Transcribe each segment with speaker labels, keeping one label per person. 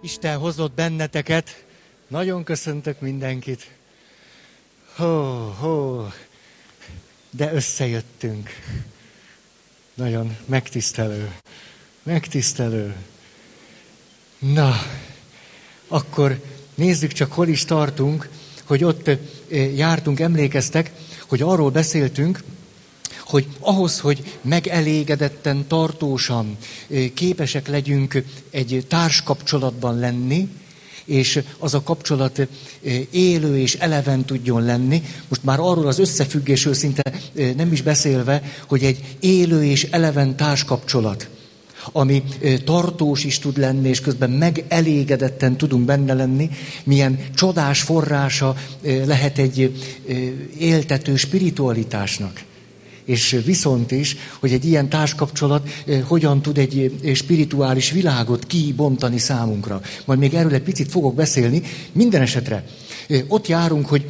Speaker 1: Isten hozott benneteket. Nagyon köszöntök mindenkit. Hó, hó, de összejöttünk. Nagyon megtisztelő. Megtisztelő. Na, akkor nézzük csak, hol is tartunk, hogy ott jártunk, emlékeztek, hogy arról beszéltünk, hogy ahhoz, hogy megelégedetten, tartósan képesek legyünk egy társkapcsolatban lenni, és az a kapcsolat élő és eleven tudjon lenni. Most már arról az összefüggésről szinte nem is beszélve, hogy egy élő és eleven társkapcsolat, ami tartós is tud lenni, és közben megelégedetten tudunk benne lenni, milyen csodás forrása lehet egy éltető spiritualitásnak és viszont is, hogy egy ilyen társkapcsolat eh, hogyan tud egy eh, spirituális világot kibontani számunkra. Majd még erről egy picit fogok beszélni. Minden esetre eh, ott járunk, hogy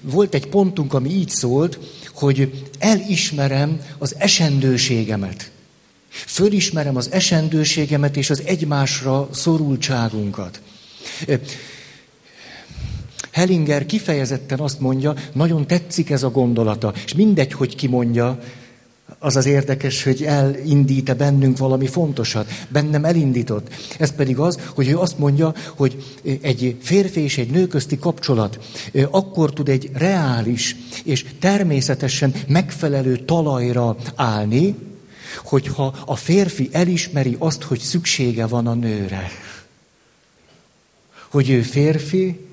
Speaker 1: volt egy pontunk, ami így szólt, hogy elismerem az esendőségemet. Fölismerem az esendőségemet és az egymásra szorultságunkat. Hellinger kifejezetten azt mondja, nagyon tetszik ez a gondolata, és mindegy, hogy ki mondja, az az érdekes, hogy elindít-e bennünk valami fontosat. Bennem elindított. Ez pedig az, hogy ő azt mondja, hogy egy férfi és egy nő közti kapcsolat akkor tud egy reális és természetesen megfelelő talajra állni, hogyha a férfi elismeri azt, hogy szüksége van a nőre. Hogy ő férfi,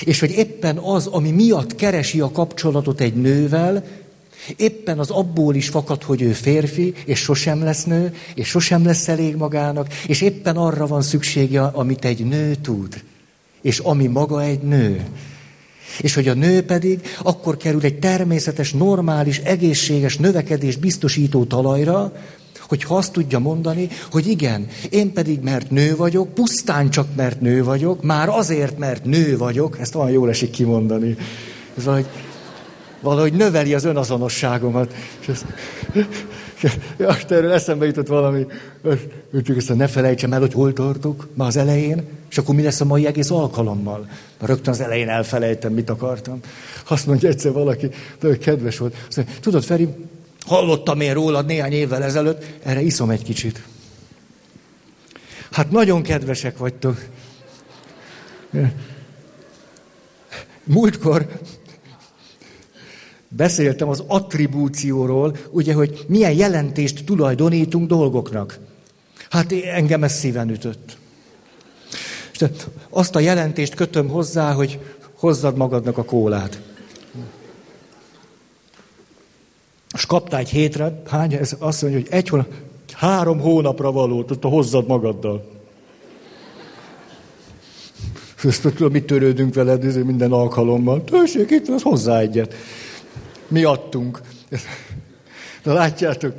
Speaker 1: és hogy éppen az, ami miatt keresi a kapcsolatot egy nővel, éppen az abból is fakad, hogy ő férfi, és sosem lesz nő, és sosem lesz elég magának, és éppen arra van szüksége, amit egy nő tud, és ami maga egy nő. És hogy a nő pedig akkor kerül egy természetes, normális, egészséges növekedés biztosító talajra, hogyha azt tudja mondani, hogy igen, én pedig mert nő vagyok, pusztán csak mert nő vagyok, már azért, mert nő vagyok, ezt olyan jól esik kimondani. Ez valahogy, valahogy növeli az önazonosságomat. És ez, ja, erről eszembe jutott valami. Úgyhogy ezt ne felejtsem el, hogy hol tartok, már az elején, és akkor mi lesz a mai egész alkalommal. Rögtön az elején elfelejtem, mit akartam. Azt mondja egyszer valaki, de kedves volt. Azt mondja, tudod, Feri, Hallottam én rólad néhány évvel ezelőtt, erre iszom egy kicsit. Hát nagyon kedvesek vagytok. Múltkor beszéltem az attribúcióról, ugye, hogy milyen jelentést tulajdonítunk dolgoknak. Hát engem ez szíven ütött. És azt a jelentést kötöm hozzá, hogy hozzad magadnak a kólát. És kaptál egy hétre, hány, ez azt mondja, hogy egy hónap, három hónapra való, tehát hozzad magaddal. Ezt tudom, mit törődünk veled minden alkalommal. Tessék, itt az hozzá egyet. Mi adtunk. De látjátok,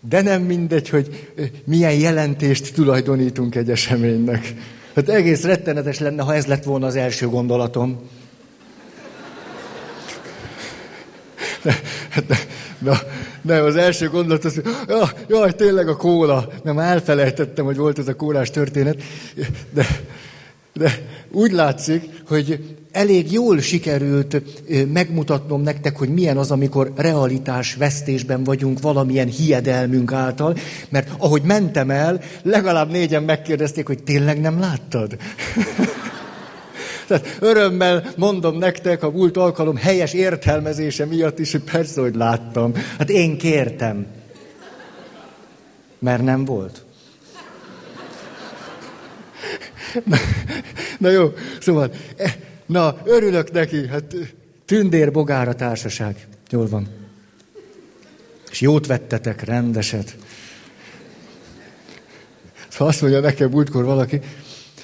Speaker 1: de nem mindegy, hogy milyen jelentést tulajdonítunk egy eseménynek. Hát egész rettenetes lenne, ha ez lett volna az első gondolatom. Na, na, nem, az első gondolat az, hogy jaj, tényleg a kóla. Nem, elfelejtettem, hogy volt ez a kólás történet. De, de úgy látszik, hogy elég jól sikerült megmutatnom nektek, hogy milyen az, amikor realitás vesztésben vagyunk valamilyen hiedelmünk által, mert ahogy mentem el, legalább négyen megkérdezték, hogy tényleg nem láttad? Tehát örömmel mondom nektek a múlt alkalom helyes értelmezése miatt is, hogy persze, hogy láttam. Hát én kértem. Mert nem volt. Na, na jó, szóval, eh, na, örülök neki, hát tündér bogára társaság. Jól van. És jót vettetek, rendeset. Szóval azt mondja nekem múltkor valaki,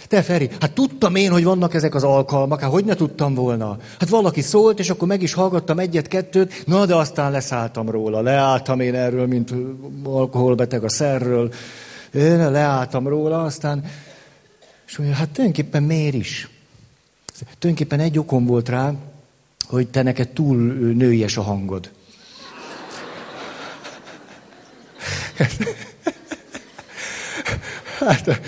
Speaker 1: te Feri, hát tudtam én, hogy vannak ezek az alkalmak, hát hogy ne tudtam volna? Hát valaki szólt, és akkor meg is hallgattam egyet-kettőt, na de aztán leszálltam róla. Leálltam én erről, mint alkoholbeteg a szerről. Én leálltam róla, aztán, és mondja, hát tulajdonképpen miért is? Tulajdonképpen egy okom volt rá, hogy te neked túl nőies a hangod. Hát,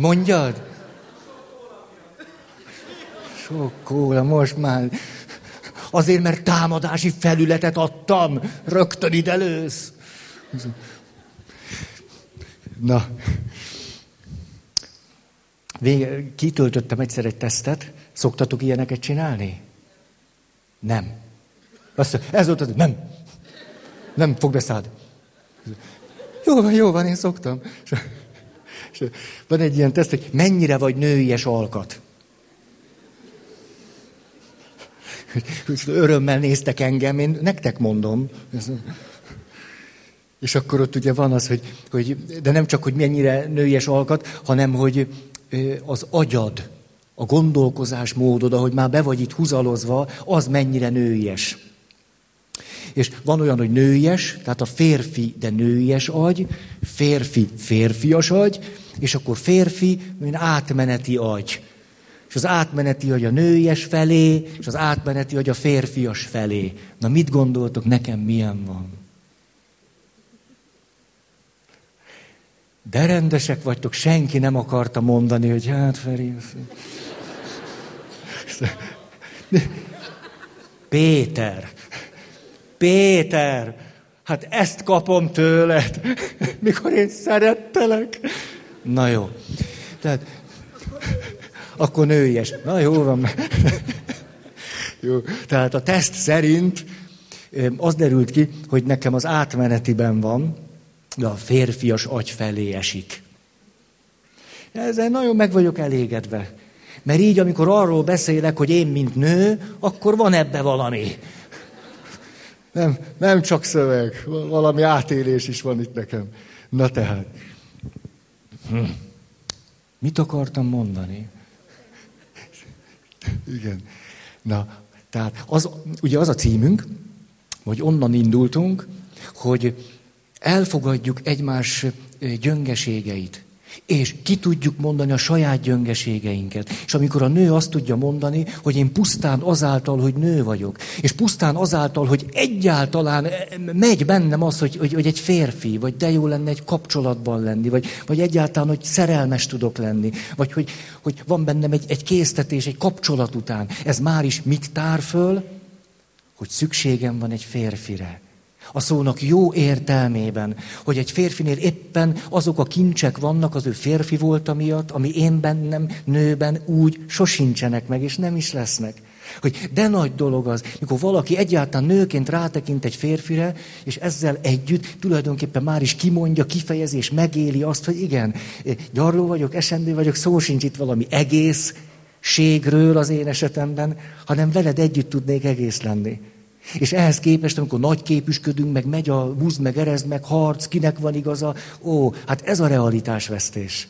Speaker 1: mondjad? Sok kóla, most már. Azért, mert támadási felületet adtam. Rögtön ide lősz. Na. Vége, kitöltöttem egyszer egy tesztet. Szoktatok ilyeneket csinálni? Nem. Azt ez volt az, nem. Nem fog beszállni. Jó van, jó van, én szoktam. És, van egy ilyen teszt, hogy mennyire vagy nőies alkat. Örömmel néztek engem, én nektek mondom. És akkor ott ugye van az, hogy, hogy de nem csak, hogy mennyire nőies alkat, hanem, hogy az agyad, a gondolkozás módod, ahogy már be vagy itt húzalozva, az mennyire nőies. És van olyan, hogy nőies, tehát a férfi, de nőies agy, férfi, férfias agy, és akkor férfi, mint átmeneti agy. És az átmeneti agy a nőies felé, és az átmeneti agy a férfias felé. Na mit gondoltok, nekem milyen van? De rendesek vagytok, senki nem akarta mondani, hogy hát Feri... Péter, Péter, hát ezt kapom tőled, mikor én szerettelek. Na jó. Tehát, akkor nőies. Na jó van. jó. Tehát a teszt szerint az derült ki, hogy nekem az átmenetiben van, de a férfias agy felé esik. Ezzel nagyon meg vagyok elégedve. Mert így, amikor arról beszélek, hogy én, mint nő, akkor van ebbe valami. Nem, nem csak szöveg, valami átélés is van itt nekem. Na tehát. Hm. Mit akartam mondani? Igen. Na, tehát az, ugye az a címünk, hogy onnan indultunk, hogy elfogadjuk egymás gyöngeségeit. És ki tudjuk mondani a saját gyöngeségeinket. És amikor a nő azt tudja mondani, hogy én pusztán azáltal, hogy nő vagyok, és pusztán azáltal, hogy egyáltalán megy bennem az, hogy, hogy, hogy egy férfi, vagy de jó lenne egy kapcsolatban lenni, vagy, vagy egyáltalán, hogy szerelmes tudok lenni, vagy hogy, hogy van bennem egy, egy késztetés, egy kapcsolat után. Ez már is mit tár föl? Hogy szükségem van egy férfire a szónak jó értelmében, hogy egy férfinél éppen azok a kincsek vannak az ő férfi volt miatt, ami én bennem, nőben úgy sosincsenek meg, és nem is lesznek. Hogy de nagy dolog az, mikor valaki egyáltalán nőként rátekint egy férfire, és ezzel együtt tulajdonképpen már is kimondja, kifejezi, és megéli azt, hogy igen, gyarló vagyok, esendő vagyok, szó sincs itt valami egész ségről az én esetemben, hanem veled együtt tudnék egész lenni. És ehhez képest, amikor nagy képüsködünk, meg megy a busz, meg erezd, meg harc, kinek van igaza, ó, hát ez a realitásvesztés.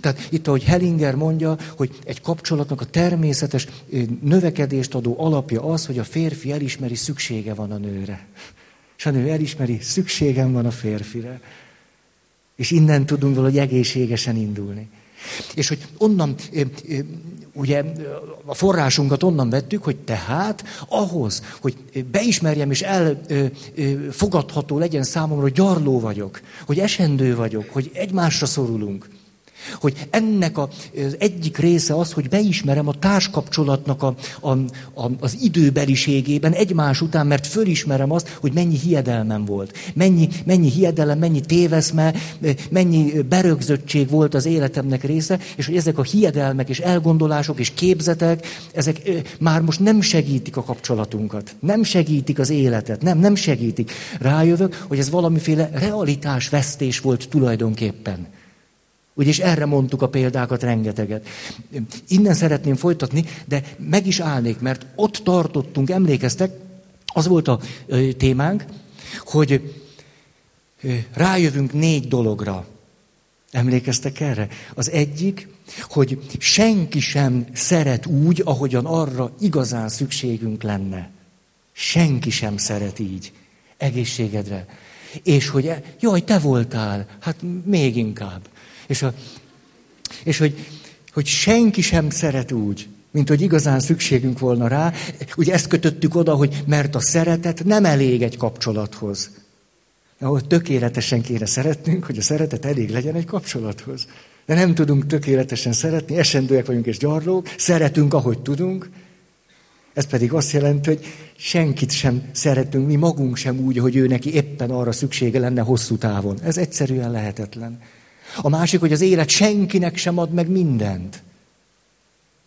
Speaker 1: Tehát itt, ahogy Hellinger mondja, hogy egy kapcsolatnak a természetes növekedést adó alapja az, hogy a férfi elismeri, szüksége van a nőre. És a nő elismeri, szükségem van a férfire. És innen tudunk valahogy egészségesen indulni. És hogy onnan, ugye a forrásunkat onnan vettük, hogy tehát ahhoz, hogy beismerjem és elfogadható legyen számomra, hogy gyarló vagyok, hogy esendő vagyok, hogy egymásra szorulunk, hogy ennek a, az egyik része az, hogy beismerem a társkapcsolatnak a, a, a, az időbeliségében egymás után, mert fölismerem azt, hogy mennyi hiedelmem volt. Mennyi, mennyi hiedelem, mennyi téveszme, mennyi berögzöttség volt az életemnek része, és hogy ezek a hiedelmek és elgondolások és képzetek, ezek már most nem segítik a kapcsolatunkat. Nem segítik az életet. Nem, nem segítik. Rájövök, hogy ez valamiféle realitásvesztés volt tulajdonképpen. Úgyis erre mondtuk a példákat rengeteget. Innen szeretném folytatni, de meg is állnék, mert ott tartottunk, emlékeztek, az volt a témánk, hogy rájövünk négy dologra. Emlékeztek erre? Az egyik, hogy senki sem szeret úgy, ahogyan arra igazán szükségünk lenne. Senki sem szeret így. Egészségedre. És hogy, e, jaj, te voltál, hát még inkább. És, a, és hogy, hogy senki sem szeret úgy, mint hogy igazán szükségünk volna rá. Ugye ezt kötöttük oda, hogy mert a szeretet nem elég egy kapcsolathoz. ahol tökéletesen kéne szeretnünk, hogy a szeretet elég legyen egy kapcsolathoz. De nem tudunk tökéletesen szeretni, esendőek vagyunk és gyarlók, szeretünk, ahogy tudunk. Ez pedig azt jelenti, hogy senkit sem szeretünk, mi magunk sem úgy, hogy ő neki éppen arra szüksége lenne hosszú távon. Ez egyszerűen lehetetlen. A másik, hogy az élet senkinek sem ad meg mindent.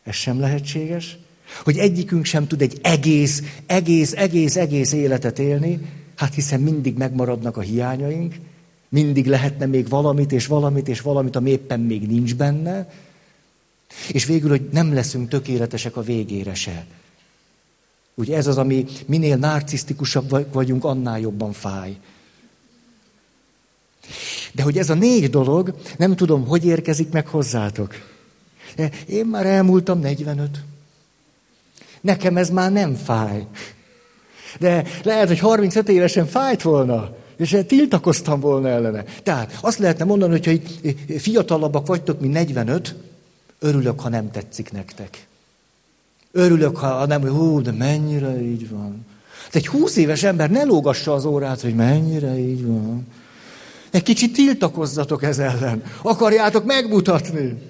Speaker 1: Ez sem lehetséges. Hogy egyikünk sem tud egy egész, egész, egész, egész életet élni, hát hiszen mindig megmaradnak a hiányaink, mindig lehetne még valamit, és valamit, és valamit, ami éppen még nincs benne, és végül, hogy nem leszünk tökéletesek a végére se. Ugye ez az, ami minél narcisztikusabb vagyunk, annál jobban fáj. De hogy ez a négy dolog, nem tudom, hogy érkezik meg hozzátok. Én már elmúltam 45. Nekem ez már nem fáj. De lehet, hogy 35 évesen fájt volna, és tiltakoztam volna ellene. Tehát azt lehetne mondani, hogy fiatalabbak vagytok, mint 45, örülök, ha nem tetszik nektek. Örülök, ha nem, hogy hú, de mennyire így van. De egy 20 éves ember ne lógassa az órát, hogy mennyire így van. Egy kicsit tiltakozzatok ez ellen. Akarjátok megmutatni.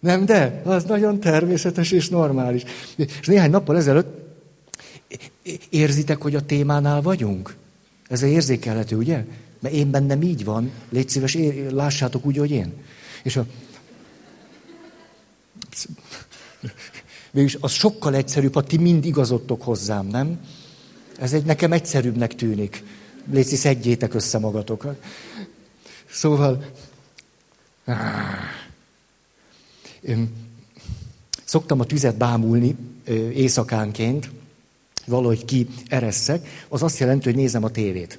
Speaker 1: Nem, de az nagyon természetes és normális. És néhány nappal ezelőtt érzitek, hogy a témánál vagyunk? Ez érzékelhető, ugye? Mert én bennem így van. Légy szíves, lássátok úgy, hogy én. És a... Végülis az sokkal egyszerűbb, ha ti mind igazodtok hozzám, nem? Ez egy nekem egyszerűbbnek tűnik. Légy szedjétek össze magatokat. Szóval... Szoktam a tüzet bámulni éjszakánként, valahogy ki ereszek, az azt jelenti, hogy nézem a tévét.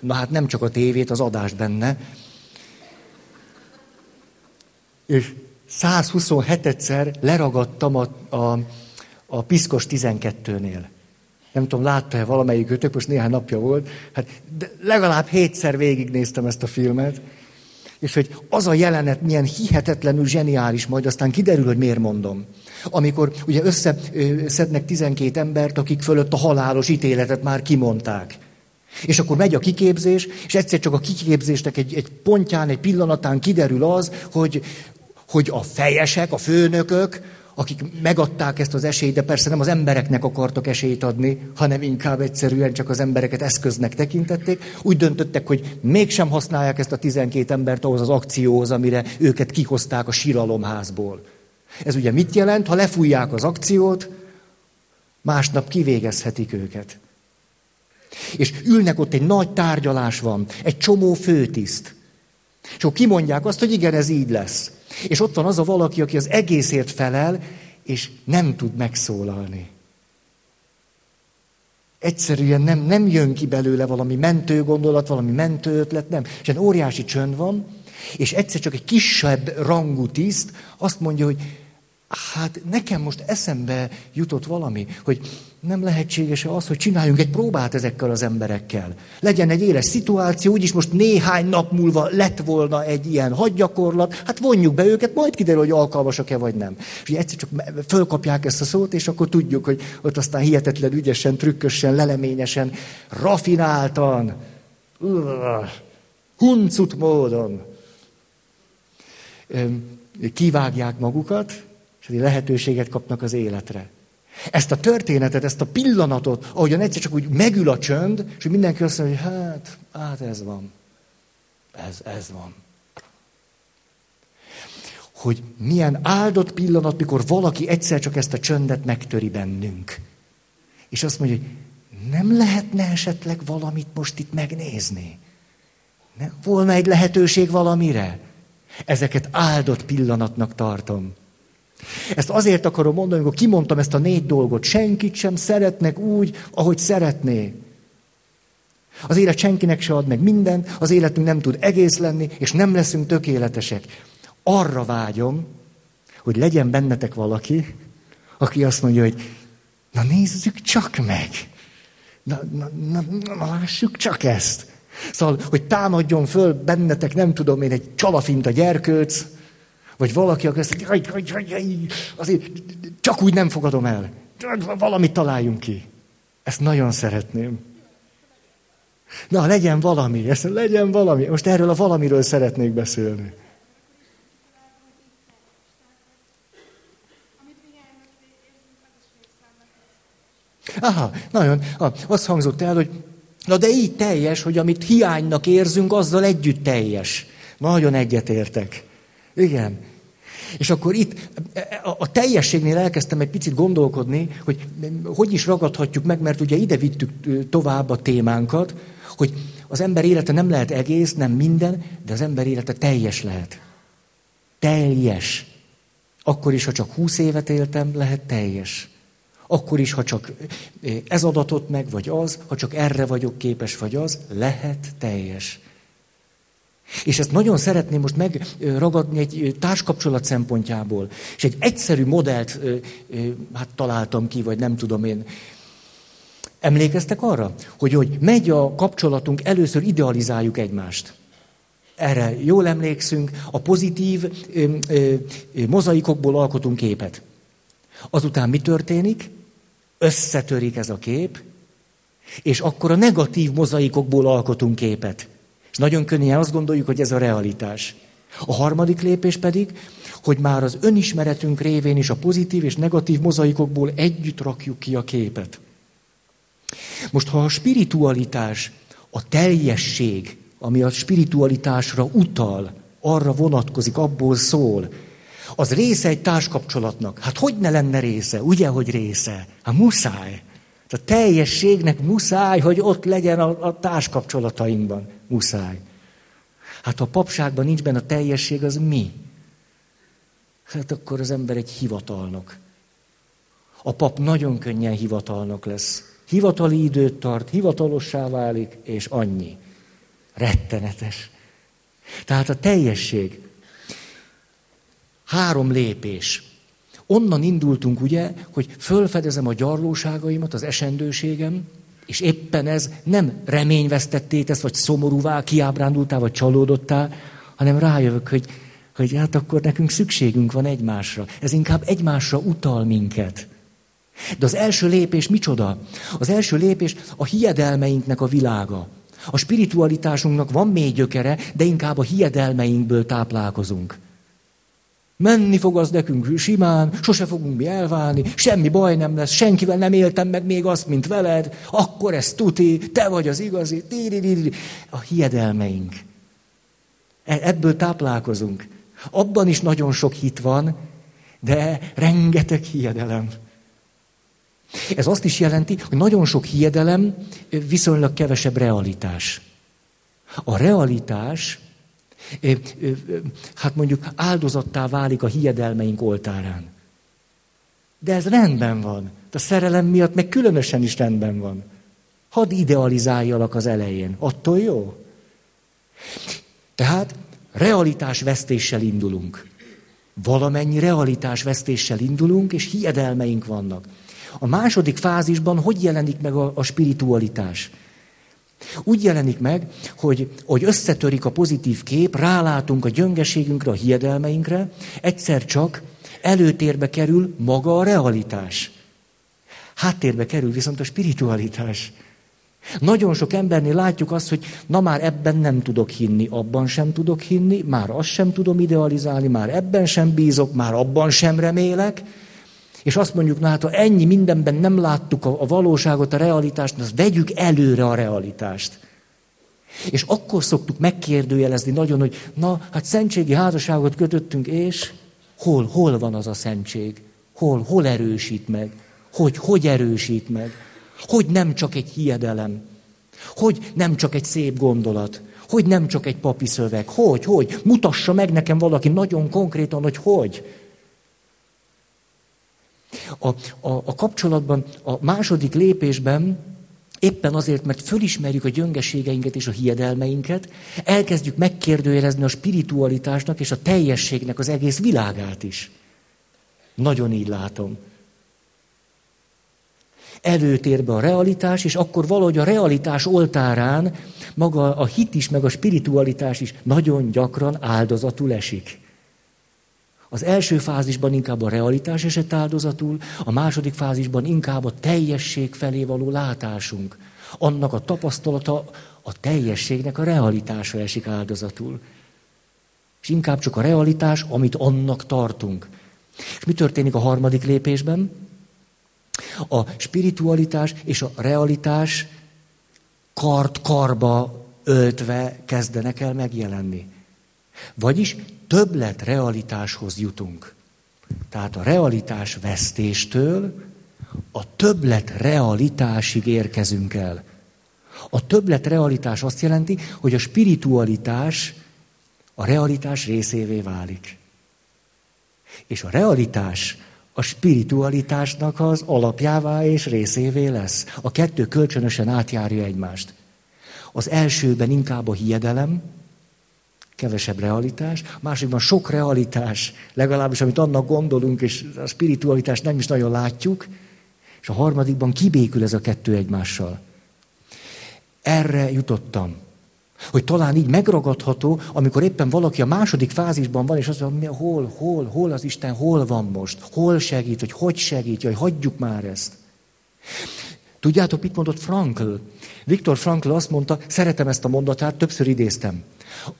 Speaker 1: Na hát nem csak a tévét, az adást benne. És 127-szer leragadtam a, a, a Piszkos 12-nél. Nem tudom, látta-e valamelyik ötök, most néhány napja volt. Hát de legalább hétszer végignéztem ezt a filmet. És hogy az a jelenet milyen hihetetlenül zseniális, majd aztán kiderül, hogy miért mondom. Amikor ugye összeszednek 12 embert, akik fölött a halálos ítéletet már kimondták. És akkor megy a kiképzés, és egyszer csak a kiképzésnek egy, egy pontján, egy pillanatán kiderül az, hogy, hogy a fejesek, a főnökök, akik megadták ezt az esélyt, de persze nem az embereknek akartak esélyt adni, hanem inkább egyszerűen csak az embereket eszköznek tekintették, úgy döntöttek, hogy mégsem használják ezt a 12 embert ahhoz az akcióhoz, amire őket kihozták a síralomházból. Ez ugye mit jelent? Ha lefújják az akciót, másnap kivégezhetik őket. És ülnek ott, egy nagy tárgyalás van, egy csomó főtiszt. És akkor kimondják azt, hogy igen, ez így lesz. És ott van az a valaki, aki az egészért felel, és nem tud megszólalni. Egyszerűen nem, nem jön ki belőle valami mentő gondolat, valami mentő ötlet, nem. És egy óriási csönd van, és egyszer csak egy kisebb rangú tiszt azt mondja, hogy hát nekem most eszembe jutott valami, hogy nem lehetséges az, hogy csináljunk egy próbát ezekkel az emberekkel. Legyen egy éles szituáció, úgyis most néhány nap múlva lett volna egy ilyen hadgyakorlat, hát vonjuk be őket, majd kiderül, hogy alkalmasak-e vagy nem. És ugye egyszer csak fölkapják ezt a szót, és akkor tudjuk, hogy ott aztán hihetetlen ügyesen, trükkösen, leleményesen, rafináltan, huncut módon kivágják magukat, és lehetőséget kapnak az életre. Ezt a történetet, ezt a pillanatot, ahogyan egyszer csak úgy megül a csönd, és mindenki azt mondja, hogy hát, hát ez van. Ez, ez van. Hogy milyen áldott pillanat, mikor valaki egyszer csak ezt a csöndet megtöri bennünk. És azt mondja, hogy nem lehetne esetleg valamit most itt megnézni? Nem volna egy lehetőség valamire? Ezeket áldott pillanatnak tartom. Ezt azért akarom mondani, amikor kimondtam ezt a négy dolgot. Senkit sem szeretnek úgy, ahogy szeretné. Az élet senkinek se ad meg mindent, az életünk nem tud egész lenni, és nem leszünk tökéletesek. Arra vágyom, hogy legyen bennetek valaki, aki azt mondja, hogy na nézzük csak meg. Na, na, na, na lássuk csak ezt. Szóval, hogy támadjon föl bennetek, nem tudom én, egy csalafint a gyerkőc, vagy valaki, aki azt azért csak úgy nem fogadom el. Valamit találjunk ki. Ezt nagyon szeretném. Na, legyen valami, ezt legyen valami. Most erről a valamiről szeretnék beszélni. Aha, nagyon. Azt hangzott el, hogy na de így teljes, hogy amit hiánynak érzünk, azzal együtt teljes. Nagyon egyetértek. Igen. És akkor itt a teljességnél elkezdtem egy picit gondolkodni, hogy hogy is ragadhatjuk meg, mert ugye ide vittük tovább a témánkat, hogy az ember élete nem lehet egész, nem minden, de az ember élete teljes lehet. Teljes. Akkor is, ha csak húsz évet éltem, lehet teljes. Akkor is, ha csak ez adatot meg, vagy az, ha csak erre vagyok képes, vagy az, lehet teljes. És ezt nagyon szeretném most megragadni egy társkapcsolat szempontjából. És egy egyszerű modellt hát találtam ki, vagy nem tudom én. Emlékeztek arra, hogy hogy megy a kapcsolatunk, először idealizáljuk egymást. Erre jól emlékszünk, a pozitív ö, ö, mozaikokból alkotunk képet. Azután mi történik? Összetörik ez a kép, és akkor a negatív mozaikokból alkotunk képet. Nagyon könnyen azt gondoljuk, hogy ez a realitás. A harmadik lépés pedig, hogy már az önismeretünk révén is a pozitív és negatív mozaikokból együtt rakjuk ki a képet. Most, ha a spiritualitás, a teljesség, ami a spiritualitásra utal, arra vonatkozik, abból szól, az része egy társkapcsolatnak. Hát hogy ne lenne része? Ugye, hogy része? Hát muszáj. A teljességnek muszáj, hogy ott legyen a, a társkapcsolatainkban. Muszáj. Hát ha a papságban nincs benne a teljesség, az mi? Hát akkor az ember egy hivatalnok. A pap nagyon könnyen hivatalnok lesz. Hivatali időt tart, hivatalossá válik, és annyi. Rettenetes. Tehát a teljesség. Három lépés. Onnan indultunk, ugye, hogy fölfedezem a gyarlóságaimat, az esendőségem, és éppen ez nem reményvesztetté tesz, vagy szomorúvá, kiábrándultál, vagy csalódottál, hanem rájövök, hogy, hogy hát akkor nekünk szükségünk van egymásra. Ez inkább egymásra utal minket. De az első lépés micsoda? Az első lépés a hiedelmeinknek a világa. A spiritualitásunknak van mély gyökere, de inkább a hiedelmeinkből táplálkozunk. Menni fog az nekünk simán, sose fogunk mi elválni, semmi baj nem lesz, senkivel nem éltem meg még azt, mint veled, akkor ez tuti, te vagy az igazi, a hiedelmeink. E, ebből táplálkozunk. Abban is nagyon sok hit van, de rengeteg hiedelem. Ez azt is jelenti, hogy nagyon sok hiedelem, viszonylag kevesebb realitás. A realitás, hát mondjuk áldozattá válik a hiedelmeink oltárán. De ez rendben van. A szerelem miatt meg különösen is rendben van. Hadd idealizáljalak az elején. Attól jó? Tehát realitás vesztéssel indulunk. Valamennyi realitás vesztéssel indulunk, és hiedelmeink vannak. A második fázisban hogy jelenik meg a, a spiritualitás? Úgy jelenik meg, hogy, hogy összetörik a pozitív kép, rálátunk a gyöngeségünkre, a hiedelmeinkre, egyszer csak előtérbe kerül maga a realitás. Háttérbe kerül viszont a spiritualitás. Nagyon sok embernél látjuk azt, hogy na már ebben nem tudok hinni, abban sem tudok hinni, már azt sem tudom idealizálni, már ebben sem bízok, már abban sem remélek. És azt mondjuk, na hát ha ennyi mindenben nem láttuk a, a valóságot, a realitást, az vegyük előre a realitást. És akkor szoktuk megkérdőjelezni nagyon, hogy na, hát szentségi házasságot kötöttünk, és hol, hol van az a szentség? Hol, hol erősít meg? Hogy, hogy erősít meg? Hogy nem csak egy hiedelem? Hogy nem csak egy szép gondolat? Hogy nem csak egy papi szöveg? Hogy, hogy? Mutassa meg nekem valaki nagyon konkrétan, hogy hogy. A, a, a kapcsolatban, a második lépésben éppen azért, mert fölismerjük a gyöngeségeinket és a hiedelmeinket, elkezdjük megkérdőjelezni a spiritualitásnak és a teljességnek az egész világát is. Nagyon így látom. Előtérbe a realitás, és akkor valahogy a realitás oltárán maga a hit is, meg a spiritualitás is nagyon gyakran áldozatul esik. Az első fázisban inkább a realitás esett áldozatul, a második fázisban inkább a teljesség felé való látásunk. Annak a tapasztalata, A teljességnek a realitása esik áldozatul. És inkább csak a realitás, amit annak tartunk. És mi történik a harmadik lépésben? A spiritualitás és a realitás kart karba öltve kezdenek el megjelenni. Vagyis többlet realitáshoz jutunk. Tehát a realitás vesztéstől a többlet realitásig érkezünk el. A többlet realitás azt jelenti, hogy a spiritualitás a realitás részévé válik. És a realitás a spiritualitásnak az alapjává és részévé lesz. A kettő kölcsönösen átjárja egymást. Az elsőben inkább a hiedelem, kevesebb realitás, másikban sok realitás, legalábbis amit annak gondolunk, és a spiritualitást nem is nagyon látjuk, és a harmadikban kibékül ez a kettő egymással. Erre jutottam. Hogy talán így megragadható, amikor éppen valaki a második fázisban van, és azt mondja, hol, hol, hol az Isten, hol van most, hol segít, hogy hogy segít, hogy hagyjuk már ezt. Tudjátok, mit mondott Frankl? Viktor Frankl azt mondta, szeretem ezt a mondatát, többször idéztem.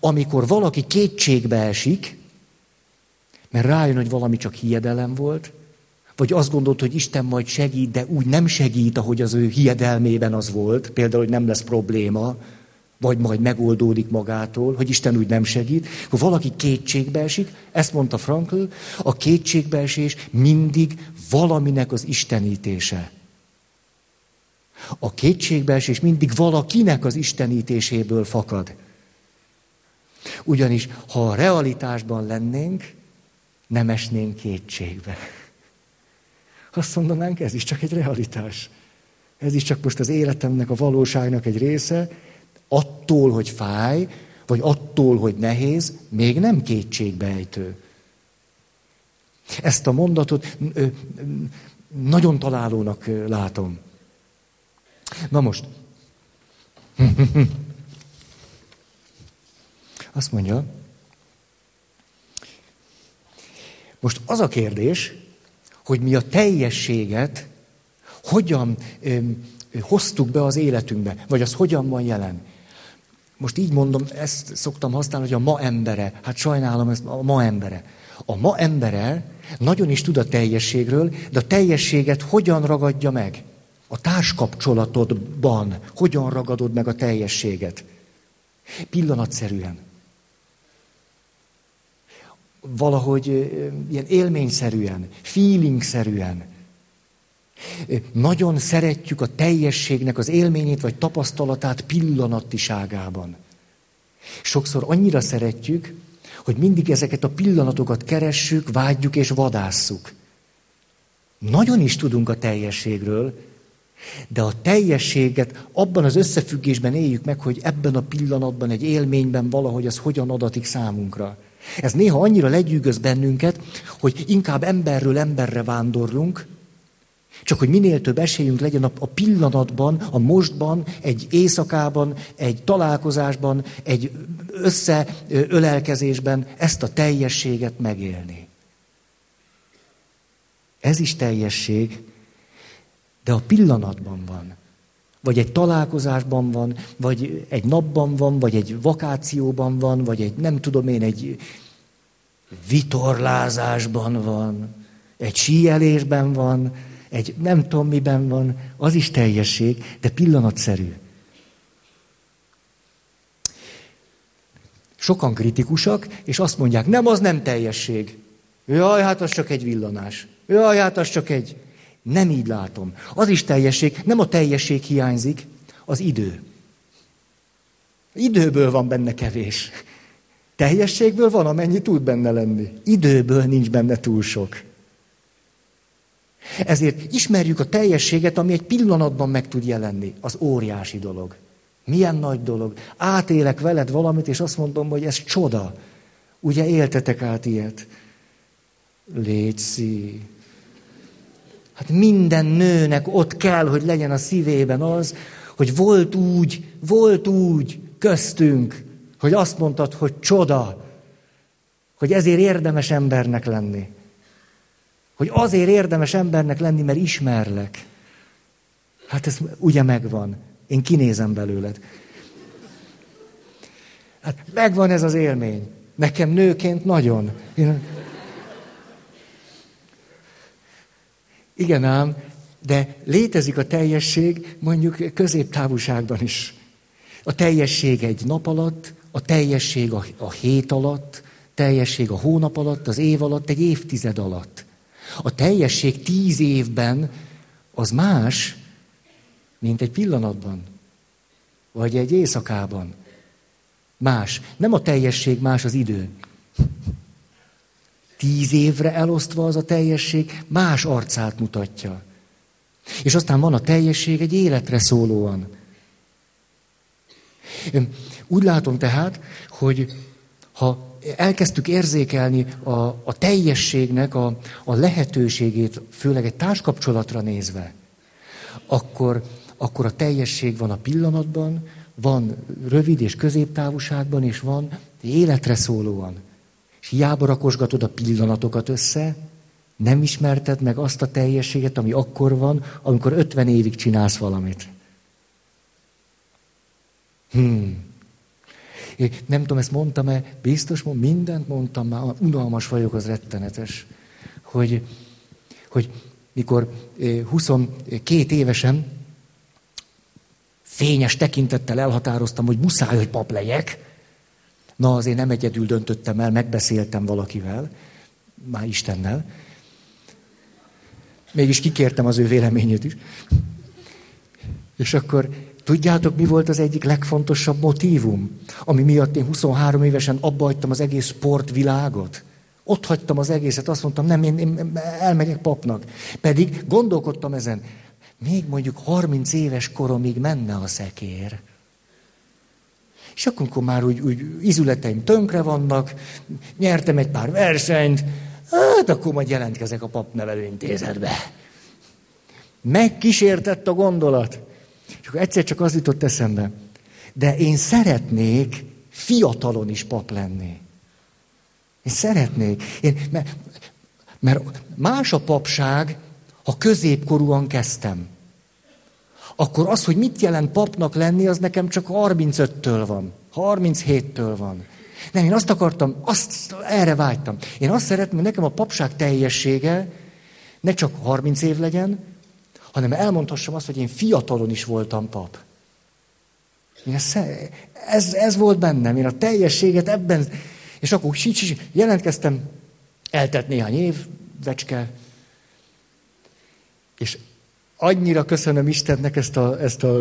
Speaker 1: Amikor valaki kétségbe esik, mert rájön, hogy valami csak hiedelem volt, vagy azt gondolt, hogy Isten majd segít, de úgy nem segít, ahogy az ő hiedelmében az volt, például, hogy nem lesz probléma, vagy majd megoldódik magától, hogy Isten úgy nem segít, ha valaki kétségbe esik, ezt mondta Frankl, a kétségbeesés mindig valaminek az istenítése. A kétségbeesés mindig valakinek az istenítéséből fakad. Ugyanis, ha a realitásban lennénk, nem esnénk kétségbe. Azt mondanánk, ez is csak egy realitás. Ez is csak most az életemnek, a valóságnak egy része. Attól, hogy fáj, vagy attól, hogy nehéz, még nem kétségbejtő. Ezt a mondatot nagyon találónak látom. Na most. Azt mondja, most az a kérdés, hogy mi a teljességet hogyan ö, hoztuk be az életünkbe, vagy az hogyan van jelen. Most így mondom, ezt szoktam használni, hogy a ma embere, hát sajnálom ezt, a ma embere. A ma embere nagyon is tud a teljességről, de a teljességet hogyan ragadja meg? A társkapcsolatodban hogyan ragadod meg a teljességet? Pillanatszerűen valahogy ilyen élményszerűen, feelingszerűen. Nagyon szeretjük a teljességnek az élményét vagy tapasztalatát pillanatiságában. Sokszor annyira szeretjük, hogy mindig ezeket a pillanatokat keressük, vágyjuk és vadásszuk. Nagyon is tudunk a teljességről, de a teljességet abban az összefüggésben éljük meg, hogy ebben a pillanatban, egy élményben valahogy az hogyan adatik számunkra. Ez néha annyira legyűgöz bennünket, hogy inkább emberről emberre vándorlunk, csak hogy minél több esélyünk legyen a pillanatban, a mostban, egy éjszakában, egy találkozásban, egy összeölelkezésben ezt a teljességet megélni. Ez is teljesség, de a pillanatban van. Vagy egy találkozásban van, vagy egy napban van, vagy egy vakációban van, vagy egy nem tudom én, egy vitorlázásban van, egy síelésben van, egy nem tudom miben van, az is teljesség, de pillanatszerű. Sokan kritikusak, és azt mondják, nem, az nem teljesség. Jaj, hát az csak egy villanás. Jaj, hát az csak egy... Nem így látom. Az is teljesség, nem a teljesség hiányzik, az idő. Időből van benne kevés. Teljességből van, amennyi tud benne lenni. Időből nincs benne túl sok. Ezért ismerjük a teljességet, ami egy pillanatban meg tud jelenni. Az óriási dolog. Milyen nagy dolog. Átélek veled valamit, és azt mondom, hogy ez csoda. Ugye éltetek át ilyet? Léci. Hát minden nőnek ott kell, hogy legyen a szívében az, hogy volt úgy, volt úgy köztünk, hogy azt mondtad, hogy csoda, hogy ezért érdemes embernek lenni. Hogy azért érdemes embernek lenni, mert ismerlek. Hát ez ugye megvan. Én kinézem belőled. Hát megvan ez az élmény. Nekem nőként nagyon. Én... Igen ám, de létezik a teljesség mondjuk középtávolságban is. A teljesség egy nap alatt, a teljesség a, a hét alatt, teljesség a hónap alatt, az év alatt, egy évtized alatt. A teljesség tíz évben az más, mint egy pillanatban, vagy egy éjszakában. Más. Nem a teljesség, más az idő. Tíz évre elosztva az a teljesség más arcát mutatja. És aztán van a teljesség egy életre szólóan. Úgy látom tehát, hogy ha elkezdtük érzékelni a, a teljességnek a, a lehetőségét, főleg egy társkapcsolatra nézve, akkor, akkor a teljesség van a pillanatban, van rövid és középtávolságban, és van életre szólóan. És hiába rakosgatod a pillanatokat össze, nem ismerted meg azt a teljességet, ami akkor van, amikor 50 évig csinálsz valamit. Hmm. Én nem tudom, ezt mondtam-e, biztos mondom, mindent mondtam már, unalmas vagyok, az rettenetes. Hogy, hogy mikor 22 eh, évesen fényes tekintettel elhatároztam, hogy muszáj, hogy pap legyek, na azért nem egyedül döntöttem el, megbeszéltem valakivel, már Istennel, mégis kikértem az ő véleményét is. És akkor tudjátok, mi volt az egyik legfontosabb motívum, ami miatt én 23 évesen abba az egész sportvilágot? Ott hagytam az egészet, azt mondtam, nem, én, én elmegyek papnak. Pedig gondolkodtam ezen, még mondjuk 30 éves koromig menne a szekér. És akkor, amikor már úgy, úgy izületeim tönkre vannak, nyertem egy pár versenyt, hát akkor majd jelentkezek a papnevelőintézetbe. Megkísértett a gondolat. És akkor egyszer csak az jutott eszembe. De én szeretnék fiatalon is pap lenni. Én szeretnék. Én, mert, mert más a papság, ha középkorúan kezdtem. Akkor az, hogy mit jelent papnak lenni, az nekem csak 35-től van. 37-től van. Nem, én azt akartam, azt, erre vágytam. Én azt szeretném, hogy nekem a papság teljessége ne csak 30 év legyen, hanem elmondhassam azt, hogy én fiatalon is voltam pap. Én ez, ez, ez volt bennem, én a teljességet ebben, és akkor jelentkeztem, eltett néhány év, vecske, és annyira köszönöm Istennek ezt a, ezt a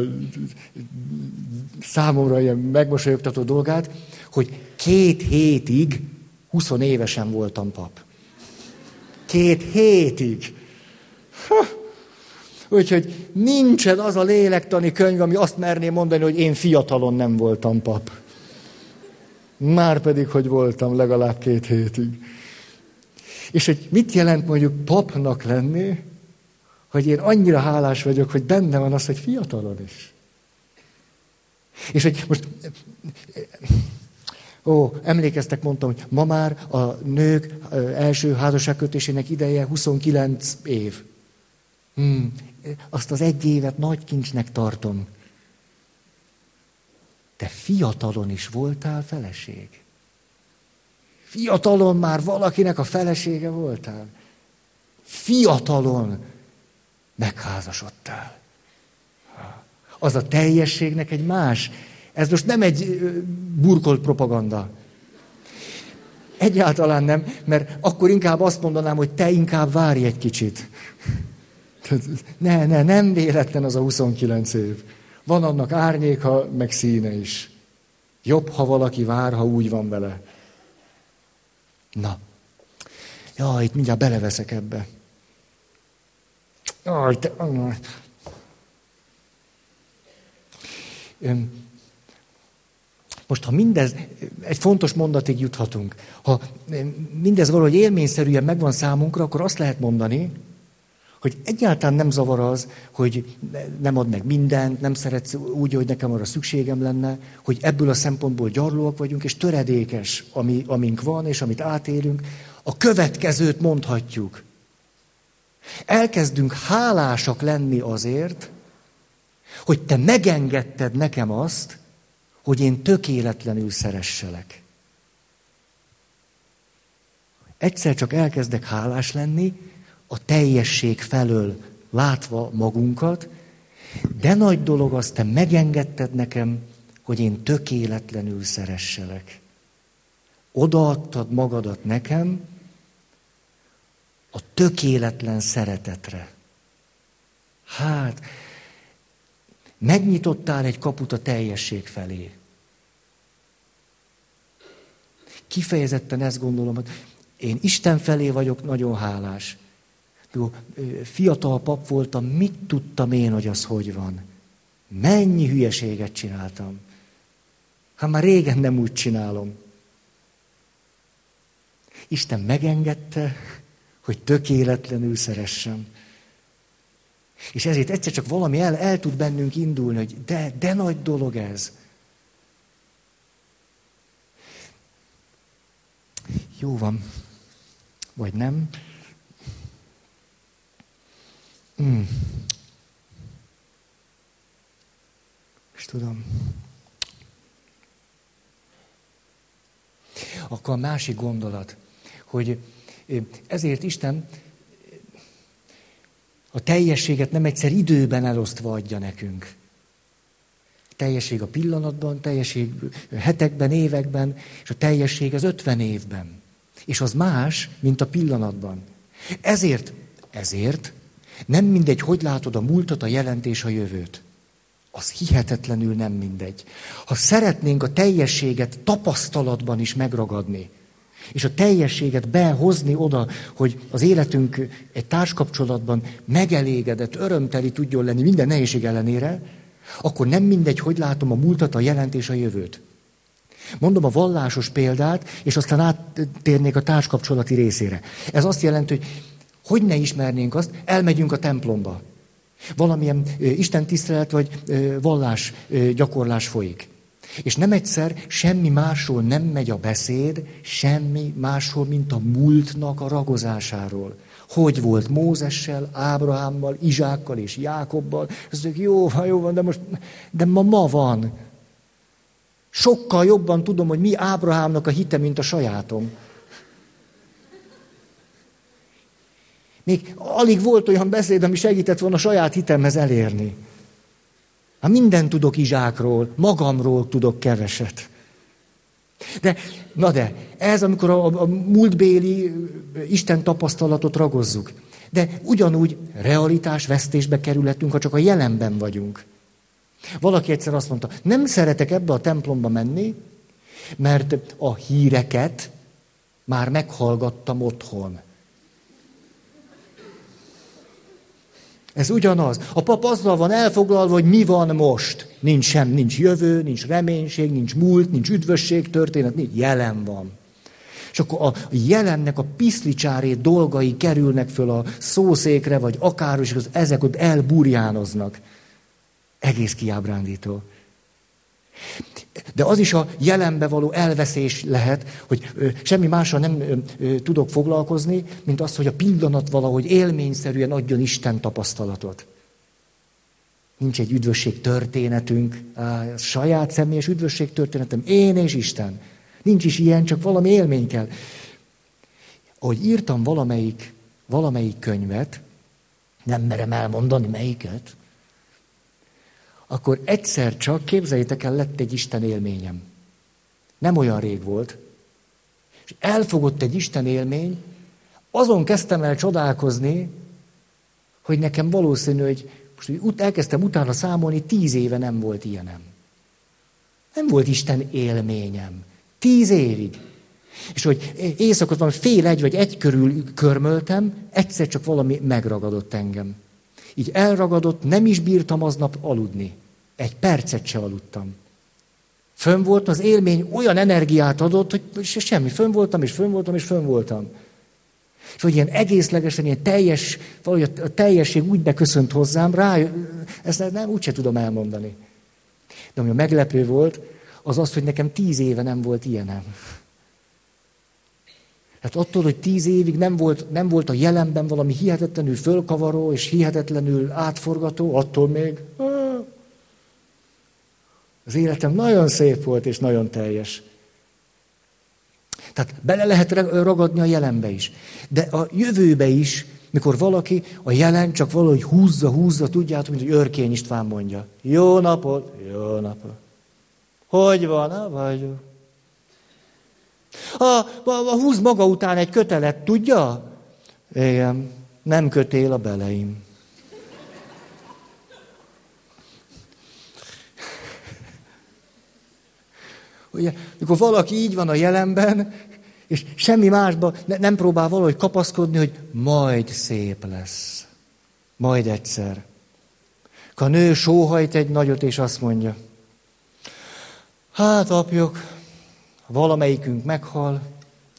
Speaker 1: számomra ilyen megmosolyogtató dolgát, hogy két hétig 20 évesen voltam pap. Két hétig. Ha. Úgyhogy nincsen az a lélektani könyv, ami azt merné mondani, hogy én fiatalon nem voltam pap. Már pedig, hogy voltam legalább két hétig. És hogy mit jelent mondjuk papnak lenni, hogy én annyira hálás vagyok, hogy benne van az, hogy fiatalon is. És hogy most, ó, emlékeztek, mondtam, hogy ma már a nők első házasságkötésének ideje 29 év. Hmm, azt az egy évet nagy kincsnek tartom. Te fiatalon is voltál feleség. Fiatalon már valakinek a felesége voltál. Fiatalon megházasodtál. Az a teljességnek egy más. Ez most nem egy burkolt propaganda. Egyáltalán nem, mert akkor inkább azt mondanám, hogy te inkább várj egy kicsit. Ne, ne, nem véletlen az a 29 év. Van annak árnyéka, meg színe is. Jobb, ha valaki vár, ha úgy van vele. Na. Ja, itt mindjárt beleveszek ebbe. Aj, te... Most, ha mindez, egy fontos mondatig juthatunk, ha mindez valahogy élményszerűen megvan számunkra, akkor azt lehet mondani, hogy egyáltalán nem zavar az, hogy nem ad meg mindent, nem szeretsz úgy, hogy nekem arra szükségem lenne, hogy ebből a szempontból gyarlóak vagyunk, és töredékes, ami, amink van, és amit átélünk. A következőt mondhatjuk. Elkezdünk hálásak lenni azért, hogy te megengedted nekem azt, hogy én tökéletlenül szeresselek. Egyszer csak elkezdek hálás lenni, a teljesség felől látva magunkat, de nagy dolog az, te megengedted nekem, hogy én tökéletlenül szeresselek. Odaadtad magadat nekem a tökéletlen szeretetre. Hát, megnyitottál egy kaput a teljesség felé. Kifejezetten ezt gondolom, hogy én Isten felé vagyok nagyon hálás. Jó, fiatal pap voltam, mit tudtam én, hogy az hogy van? Mennyi hülyeséget csináltam. Hát már régen nem úgy csinálom. Isten megengedte, hogy tökéletlenül szeressem. És ezért egyszer csak valami el, el tud bennünk indulni, hogy de, de nagy dolog ez. Jó van. Vagy nem. Hmm. És tudom. Akkor a másik gondolat, hogy ezért Isten a teljességet nem egyszer időben elosztva adja nekünk. Teljesség a pillanatban, teljesség hetekben, években, és a teljesség az ötven évben. És az más, mint a pillanatban. Ezért, ezért nem mindegy, hogy látod a múltat, a jelent és a jövőt. Az hihetetlenül nem mindegy. Ha szeretnénk a teljességet tapasztalatban is megragadni, és a teljességet behozni oda, hogy az életünk egy társkapcsolatban megelégedett, örömteli tudjon lenni minden nehézség ellenére, akkor nem mindegy, hogy látom a múltat, a jelent és a jövőt. Mondom a vallásos példát, és aztán áttérnék a társkapcsolati részére. Ez azt jelenti, hogy hogy ne ismernénk azt, elmegyünk a templomba. Valamilyen Isten tisztelet vagy vallás gyakorlás folyik. És nem egyszer semmi másról nem megy a beszéd, semmi másról, mint a múltnak a ragozásáról. Hogy volt Mózessel, Ábrahámmal, Izsákkal és Jákobbal. Ez jó van, jó van, de most, de ma ma van. Sokkal jobban tudom, hogy mi Ábrahámnak a hite, mint a sajátom. Még alig volt olyan beszéd, ami segített volna a saját hitemhez elérni. Hát minden tudok Izsákról, magamról tudok keveset. De, na de, ez amikor a, a múltbéli Isten tapasztalatot ragozzuk. De ugyanúgy realitás vesztésbe kerülhetünk, ha csak a jelenben vagyunk. Valaki egyszer azt mondta, nem szeretek ebbe a templomba menni, mert a híreket már meghallgattam otthon. Ez ugyanaz. A pap azzal van elfoglalva, hogy mi van most. Nincs sem, nincs jövő, nincs reménység, nincs múlt, nincs üdvösség, történet, nincs, jelen van. És akkor a jelennek a piszlicsáré dolgai kerülnek föl a szószékre, vagy akár és az ezek ott elburjánoznak. Egész kiábrándító. De az is a jelenbe való elveszés lehet, hogy semmi mással nem tudok foglalkozni, mint az, hogy a pillanat valahogy élményszerűen adjon Isten tapasztalatot. Nincs egy üdvösség történetünk, á, saját személyes üdvösség történetem, én és Isten. Nincs is ilyen, csak valami élmény kell. Ahogy írtam valamelyik, valamelyik könyvet, nem merem elmondani melyiket, akkor egyszer csak, képzeljétek el, lett egy Isten élményem. Nem olyan rég volt. És elfogott egy Isten élmény, azon kezdtem el csodálkozni, hogy nekem valószínű, hogy most ut- elkezdtem utána számolni, tíz éve nem volt ilyenem. Nem volt Isten élményem. Tíz évig. És hogy éjszakot van fél egy vagy egy körül körmöltem, egyszer csak valami megragadott engem. Így elragadott, nem is bírtam aznap aludni. Egy percet se aludtam. Fönn volt, az élmény olyan energiát adott, hogy semmi, fönn voltam, és fönn voltam, és fönn voltam. És hogy ilyen egészlegesen, ilyen teljes, valahogy a teljesség úgy beköszönt hozzám, rá, ezt nem úgyse tudom elmondani. De ami a meglepő volt, az az, hogy nekem tíz éve nem volt ilyenem. Hát attól, hogy tíz évig nem volt, nem volt a jelenben valami hihetetlenül fölkavaró és hihetetlenül átforgató, attól még... Az életem nagyon szép volt és nagyon teljes. Tehát bele lehet ragadni a jelenbe is. De a jövőbe is, mikor valaki a jelen csak valahogy húzza, húzza, tudjátok, mint hogy Örkény István mondja. Jó napot, jó napot. Hogy van, a vagyok. A, a, a húz maga után egy kötelet, tudja? Igen, nem kötél a beleim. Ugye, mikor valaki így van a jelenben, és semmi másba ne, nem próbál valahogy kapaszkodni, hogy majd szép lesz. Majd egyszer. A nő sóhajt egy nagyot, és azt mondja, hát apjuk, valamelyikünk meghal,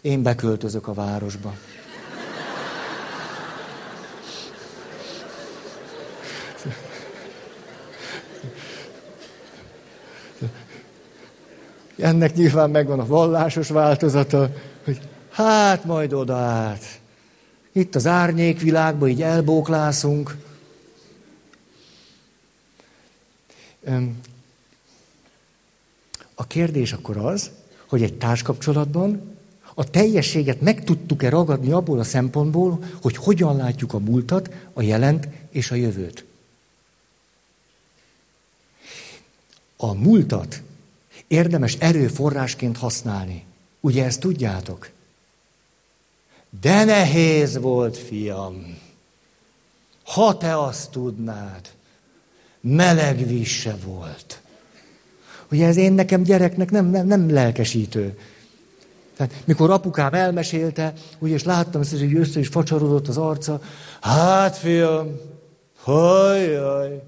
Speaker 1: én beköltözök a városba. Ennek nyilván megvan a vallásos változata, hogy hát majd oda át. Itt az árnyékvilágban így elbóklászunk. A kérdés akkor az, hogy egy társkapcsolatban a teljességet meg tudtuk-e ragadni abból a szempontból, hogy hogyan látjuk a múltat, a jelent és a jövőt. A múltat érdemes erőforrásként használni. Ugye ezt tudjátok? De nehéz volt, fiam. Ha te azt tudnád, meleg víz volt. Ugye ez én nekem gyereknek nem, nem, nem lelkesítő. Tehát mikor apukám elmesélte, ugye, és láttam ezt, hogy össze is facsarodott az arca, hát fiam, hajjaj,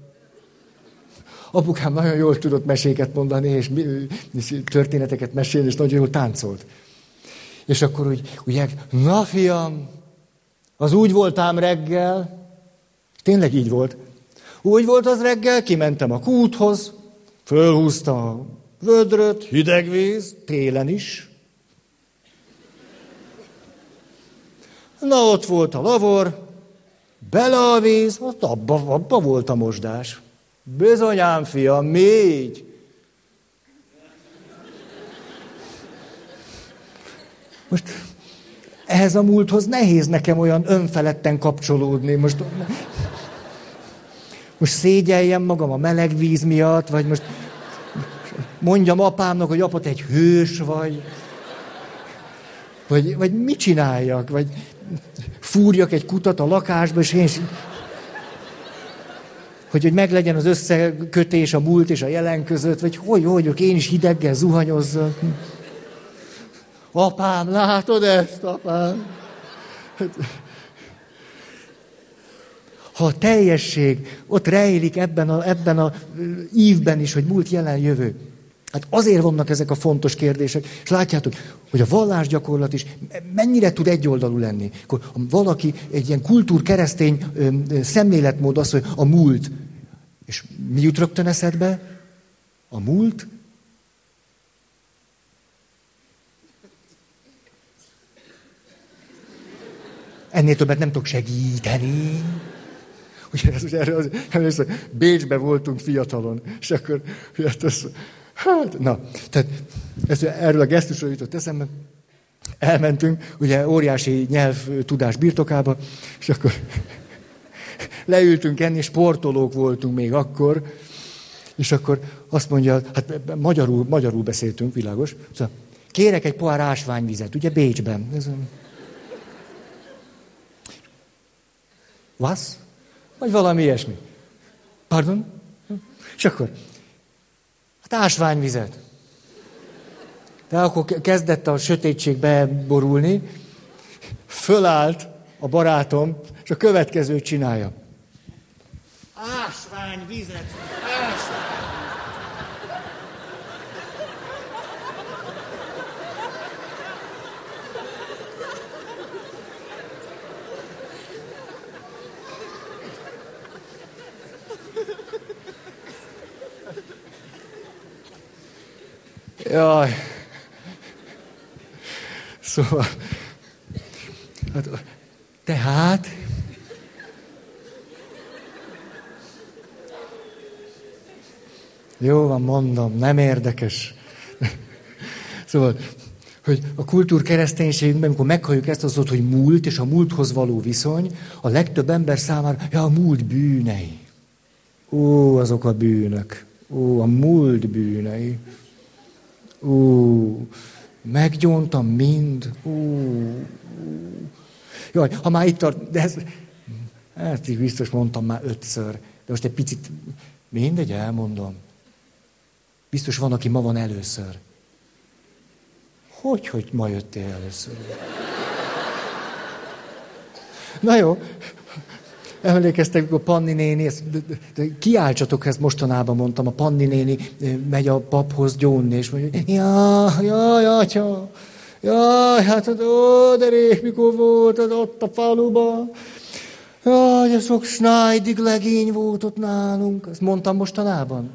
Speaker 1: Apukám nagyon jól tudott meséket mondani, és történeteket mesélni, és nagyon jól táncolt. És akkor úgy, ugye, na fiam, az úgy voltám reggel, tényleg így volt. Úgy volt az reggel, kimentem a kúthoz, fölhúztam a vödröt, hideg víz, télen is. Na ott volt a lavor, bele a víz, ott abba, abba volt a mosdás. Bizonyám, fiam, így? Most ehhez a múlthoz nehéz nekem olyan önfeledten kapcsolódni. Most, most szégyeljem magam a meleg víz miatt, vagy most mondjam apámnak, hogy apa, te egy hős vagy. Vagy, vagy mit csináljak? Vagy fúrjak egy kutat a lakásba, és én hogy, hogy meglegyen az összekötés a múlt és a jelen között, vagy hogy, hogy én is hideggel zuhanyozzak. Apám, látod ezt, apám? Ha a teljesség ott rejlik ebben a, ebben a ívben is, hogy múlt, jelen, jövő. Hát azért vannak ezek a fontos kérdések, és látjátok, hogy a vallásgyakorlat is mennyire tud egyoldalú lenni. Akkor valaki egy ilyen kultúr-keresztény szemléletmód az, hogy a múlt. És mi jut rögtön eszedbe? A múlt? Ennél többet nem tudok segíteni. Ugye, ez, erről az, először Bécsbe voltunk fiatalon, és akkor hát az, Hát, na, tehát ez, erről a gesztusról jutott eszembe. Elmentünk, ugye óriási nyelvtudás birtokába, és akkor leültünk enni, sportolók voltunk még akkor, és akkor azt mondja, hát magyarul, magyarul beszéltünk, világos. Szóval, kérek egy pohár ásványvizet, ugye Bécsben. Ez, Was? Vagy valami ilyesmi. Pardon? És akkor ásványvizet. De akkor kezdett a sötétség beborulni, fölállt a barátom, és a következőt csinálja. Ásványvizet! Jaj. Szóval, hát, tehát, Jó van, mondom, nem érdekes. Szóval, hogy a kultúr kereszténységünkben, amikor meghalljuk ezt az hogy múlt és a múlthoz való viszony, a legtöbb ember számára, ja, a múlt bűnei. Ó, azok a bűnök. Ó, a múlt bűnei. Ó, meggyóntam mind. Ó. Jaj, ha már itt tart, de ez, hát így biztos mondtam már ötször, de most egy picit, mindegy, elmondom. Biztos van, aki ma van először. Hogy, hogy ma jöttél először? Na jó, emlékeztek, amikor Panni néni, ezt, kiáltsatok, ezt mostanában mondtam, a Panni néni megy a paphoz gyónni, és mondja, jaj, jaj, atya, jaj, hát ó, de rég, mikor volt az ott a faluban, jaj, de sok snájdig legény volt ott nálunk, ezt mondtam mostanában.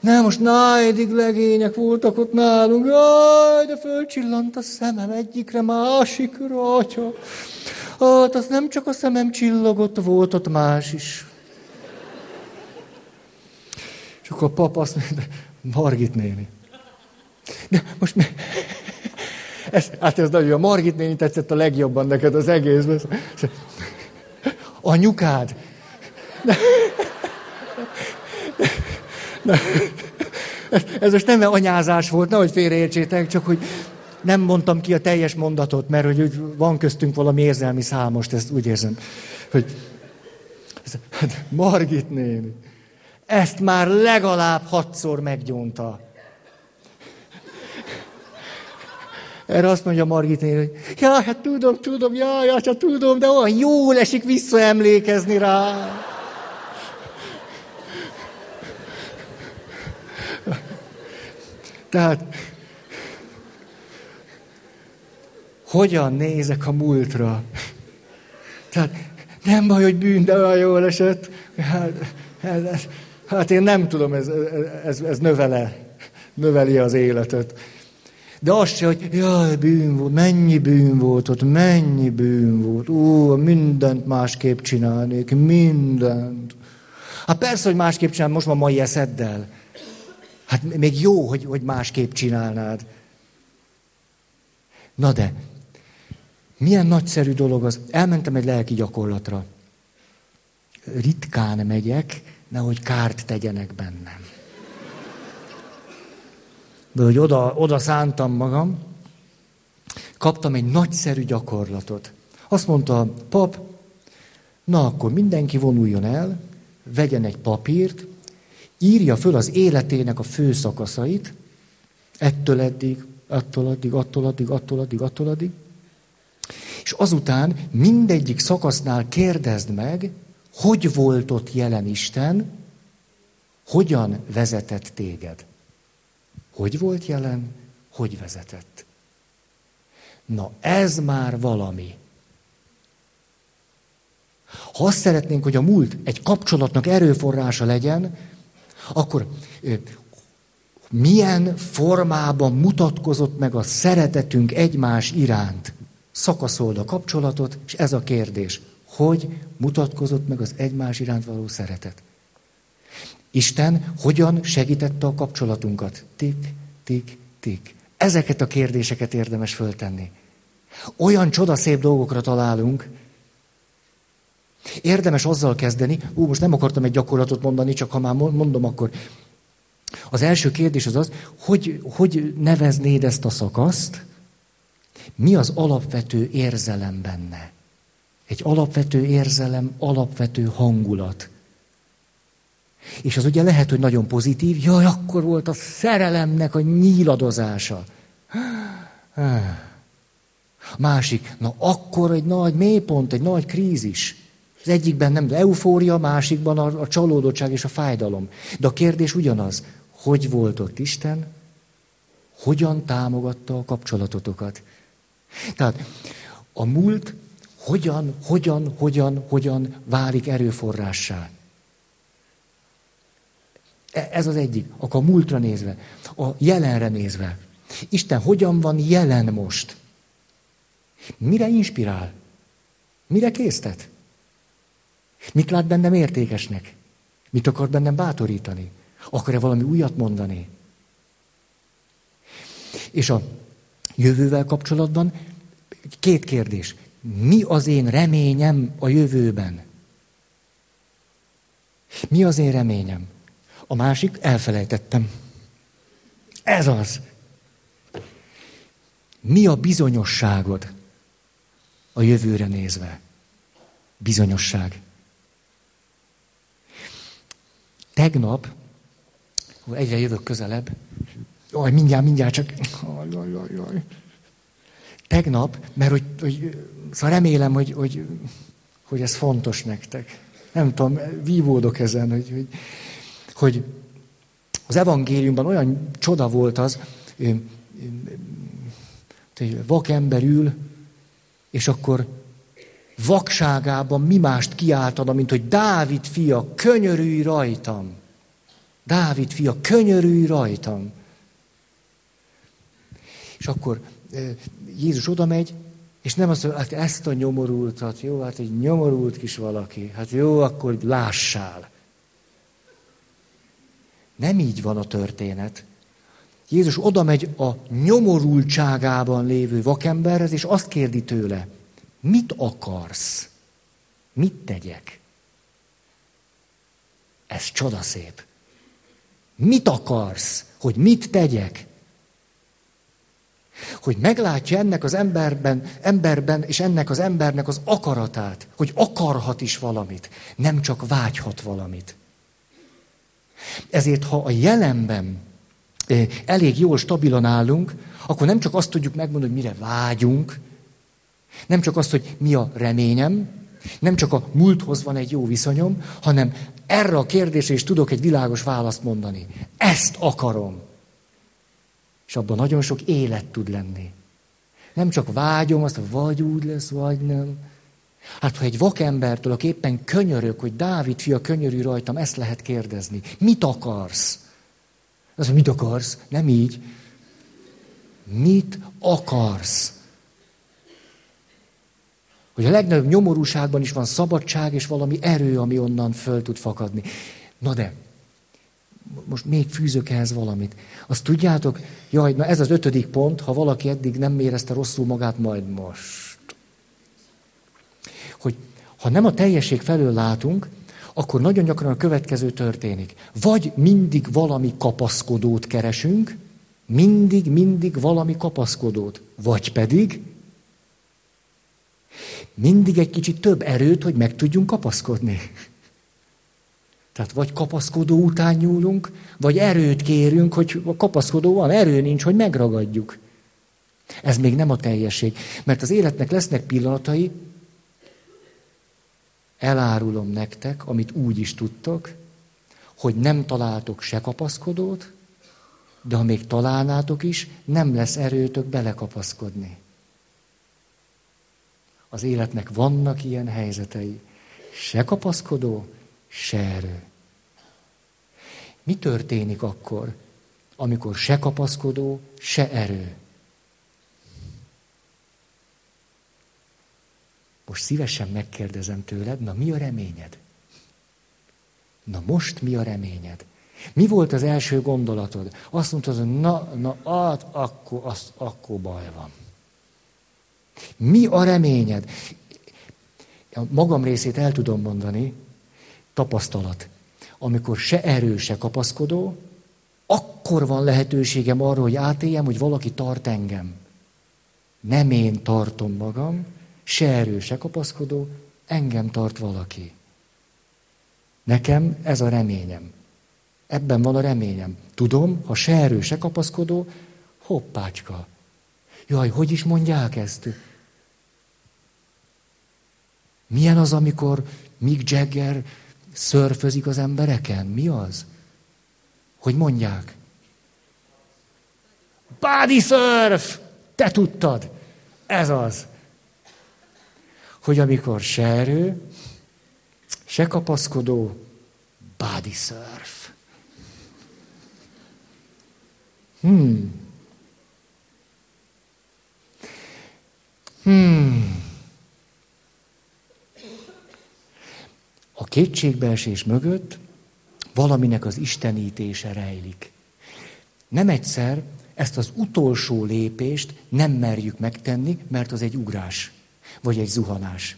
Speaker 1: Nem, most nájdig legények voltak ott nálunk. Jaj, de fölcsillant a szemem egyikre, másikra, atya. Hát az nem csak a szemem csillogott, volt ott más is. És akkor a papa azt mondja, Margit néni. De most mi? Ez, hát ez nagyon, a Margit néni tetszett a legjobban neked az egészben. Anyukád. De, de, ez, ez most nem anyázás volt, nehogy félreértsétek, csak hogy nem mondtam ki a teljes mondatot, mert hogy van köztünk valami érzelmi számost, ezt úgy érzem, hogy hát Margit néni, ezt már legalább hatszor meggyónta. Erre azt mondja Margit néni, hogy ja, hát tudom, tudom, ja, ja, csak tudom, de olyan jól esik visszaemlékezni rá. Tehát hogyan nézek a múltra. Tehát nem baj, hogy bűn, de olyan jól esett. Hát, hát, hát én nem tudom, ez, ez, ez növele, növeli az életet. De azt se, hogy jaj, bűn volt, mennyi bűn volt ott, mennyi bűn volt. Ó, mindent másképp csinálnék, mindent. Hát persze, hogy másképp csinál, most már mai eszeddel. Hát még jó, hogy, hogy másképp csinálnád. Na de, milyen nagyszerű dolog az. Elmentem egy lelki gyakorlatra. Ritkán megyek, nehogy kárt tegyenek bennem. De hogy oda, oda szántam magam, kaptam egy nagyszerű gyakorlatot. Azt mondta a pap, na akkor mindenki vonuljon el, vegyen egy papírt, írja föl az életének a fő szakaszait, ettől eddig, attól addig, attól addig, attól addig, attól addig, és azután mindegyik szakasznál kérdezd meg, hogy volt ott jelen Isten, hogyan vezetett téged. Hogy volt jelen, hogy vezetett. Na ez már valami. Ha azt szeretnénk, hogy a múlt egy kapcsolatnak erőforrása legyen, akkor milyen formában mutatkozott meg a szeretetünk egymás iránt? Szakaszold a kapcsolatot, és ez a kérdés. Hogy mutatkozott meg az egymás iránt való szeretet? Isten hogyan segítette a kapcsolatunkat? Tik, tik, tik. Ezeket a kérdéseket érdemes föltenni. Olyan csodaszép dolgokra találunk, Érdemes azzal kezdeni, ú, most nem akartam egy gyakorlatot mondani, csak ha már mondom, akkor az első kérdés az az, hogy, hogy neveznéd ezt a szakaszt, mi az alapvető érzelem benne? Egy alapvető érzelem, alapvető hangulat. És az ugye lehet, hogy nagyon pozitív, jaj, akkor volt a szerelemnek a nyíladozása. Másik, na akkor egy nagy mélypont, egy nagy krízis. Az egyikben nem eufória, másikban a, a csalódottság és a fájdalom. De a kérdés ugyanaz, hogy volt ott Isten, hogyan támogatta a kapcsolatotokat. Tehát a múlt hogyan, hogyan, hogyan, hogyan válik erőforrássá. E, ez az egyik. Akkor a múltra nézve, a jelenre nézve. Isten hogyan van jelen most? Mire inspirál? Mire késztet? Mit lát bennem értékesnek? Mit akar bennem bátorítani? Akar-e valami újat mondani? És a jövővel kapcsolatban két kérdés. Mi az én reményem a jövőben? Mi az én reményem? A másik, elfelejtettem. Ez az. Mi a bizonyosságod a jövőre nézve? Bizonyosság. Tegnap, egyre jövök közelebb, jaj, mindjárt, mindjárt csak, jaj, jaj, jaj, jaj. Tegnap, mert hogy, hogy szóval remélem, hogy, hogy, hogy ez fontos nektek. Nem tudom, vívódok ezen, hogy, hogy, hogy az evangéliumban olyan csoda volt az, hogy vakember ül, és akkor vakságában mi mást kiáltana, mint hogy Dávid fia, könyörülj rajtam. Dávid fia, könyörülj rajtam. És akkor Jézus oda megy, és nem azt mondja, hát ezt a nyomorultat, jó, hát egy nyomorult kis valaki, hát jó, akkor lássál. Nem így van a történet. Jézus oda megy a nyomorultságában lévő vakemberhez, és azt kérdi tőle, mit akarsz? Mit tegyek? Ez csodaszép. Mit akarsz? Hogy mit tegyek? Hogy meglátja ennek az emberben, emberben és ennek az embernek az akaratát, hogy akarhat is valamit, nem csak vágyhat valamit. Ezért, ha a jelenben elég jól, stabilan állunk, akkor nem csak azt tudjuk megmondani, hogy mire vágyunk, nem csak azt, hogy mi a reményem, nem csak a múlthoz van egy jó viszonyom, hanem erre a kérdésre is tudok egy világos választ mondani. Ezt akarom. És abban nagyon sok élet tud lenni. Nem csak vágyom azt, vagy úgy lesz, vagy nem. Hát, ha egy vakembertől, aki éppen könyörök, hogy Dávid fia könyörű rajtam, ezt lehet kérdezni. Mit akarsz? Az, hogy mit akarsz? Nem így. Mit akarsz? Hogy a legnagyobb nyomorúságban is van szabadság és valami erő, ami onnan föl tud fakadni. Na de, most még fűzök ehhez valamit. Azt tudjátok, jaj, na ez az ötödik pont, ha valaki eddig nem érezte rosszul magát, majd most. Hogy ha nem a teljesség felől látunk, akkor nagyon gyakran a következő történik. Vagy mindig valami kapaszkodót keresünk, mindig, mindig valami kapaszkodót. Vagy pedig mindig egy kicsit több erőt, hogy meg tudjunk kapaszkodni. Tehát vagy kapaszkodó után nyúlunk, vagy erőt kérünk, hogy a kapaszkodó van, erő nincs, hogy megragadjuk. Ez még nem a teljesség. Mert az életnek lesznek pillanatai, elárulom nektek, amit úgy is tudtok, hogy nem találtok se kapaszkodót, de ha még találnátok is, nem lesz erőtök belekapaszkodni. Az életnek vannak ilyen helyzetei. Se kapaszkodó, se erő. Mi történik akkor, amikor se kapaszkodó, se erő? Most szívesen megkérdezem tőled, na mi a reményed? Na most mi a reményed? Mi volt az első gondolatod? Azt mondtad, hogy na, na, hát, akkor, az, akkor baj van. Mi a reményed? A magam részét el tudom mondani, tapasztalat. Amikor se erő, se kapaszkodó, akkor van lehetőségem arra, hogy átéljem, hogy valaki tart engem. Nem én tartom magam, se erő, se kapaszkodó, engem tart valaki. Nekem ez a reményem. Ebben van a reményem. Tudom, ha se erő, se kapaszkodó, hoppácska. Jaj, hogy is mondják ezt? Milyen az, amikor Mick Jagger szörfözik az embereken? Mi az? Hogy mondják? Body surf! Te tudtad! Ez az hogy amikor se erő, se kapaszkodó, body surf. Hmm. Hmm. A kétségbeesés mögött valaminek az istenítése rejlik. Nem egyszer ezt az utolsó lépést nem merjük megtenni, mert az egy ugrás, vagy egy zuhanás.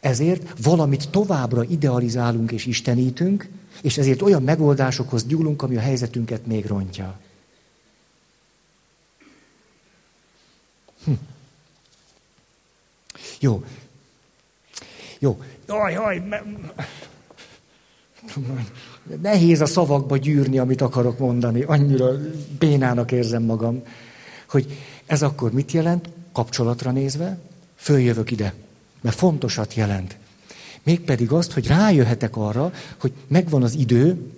Speaker 1: Ezért valamit továbbra idealizálunk és istenítünk, és ezért olyan megoldásokhoz gyúlunk, ami a helyzetünket még rontja. Hm. Jó. Jó. Jaj, jaj. Nehéz a szavakba gyűrni, amit akarok mondani. Annyira bénának érzem magam. Hogy ez akkor mit jelent? Kapcsolatra nézve, följövök ide. Mert fontosat jelent. Mégpedig azt, hogy rájöhetek arra, hogy megvan az idő,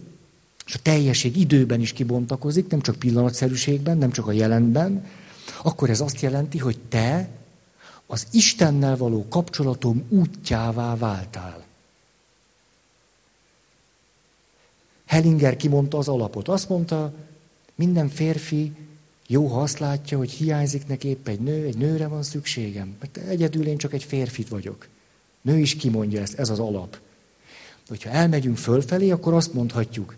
Speaker 1: és a teljesség időben is kibontakozik, nem csak pillanatszerűségben, nem csak a jelenben, akkor ez azt jelenti, hogy te az Istennel való kapcsolatom útjává váltál. Hellinger kimondta az alapot. Azt mondta, minden férfi jó, ha azt látja, hogy hiányzik neki épp egy nő, egy nőre van szükségem. Mert egyedül én csak egy férfit vagyok. Nő is kimondja ezt, ez az alap. Hogyha elmegyünk fölfelé, akkor azt mondhatjuk,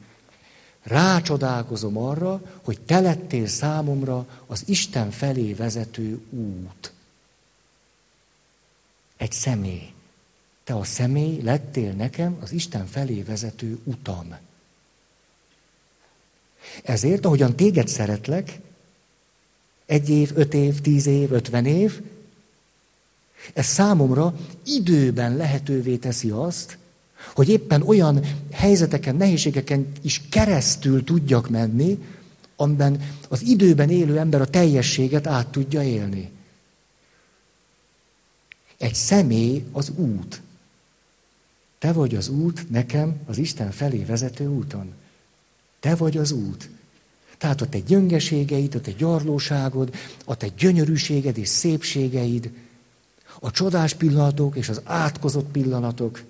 Speaker 1: rácsodálkozom arra, hogy te lettél számomra az Isten felé vezető út. Egy személy. Te a személy lettél nekem az Isten felé vezető utam. Ezért, ahogyan téged szeretlek, egy év, öt év, tíz év, ötven év, ez számomra időben lehetővé teszi azt, hogy éppen olyan helyzeteken, nehézségeken is keresztül tudjak menni, amiben az időben élő ember a teljességet át tudja élni. Egy személy az út. Te vagy az út nekem az Isten felé vezető úton. Te vagy az út. Tehát ott egy gyöngeségeid, ott egy gyarlóságod, ott egy gyönyörűséged és szépségeid, a csodás pillanatok és az átkozott pillanatok,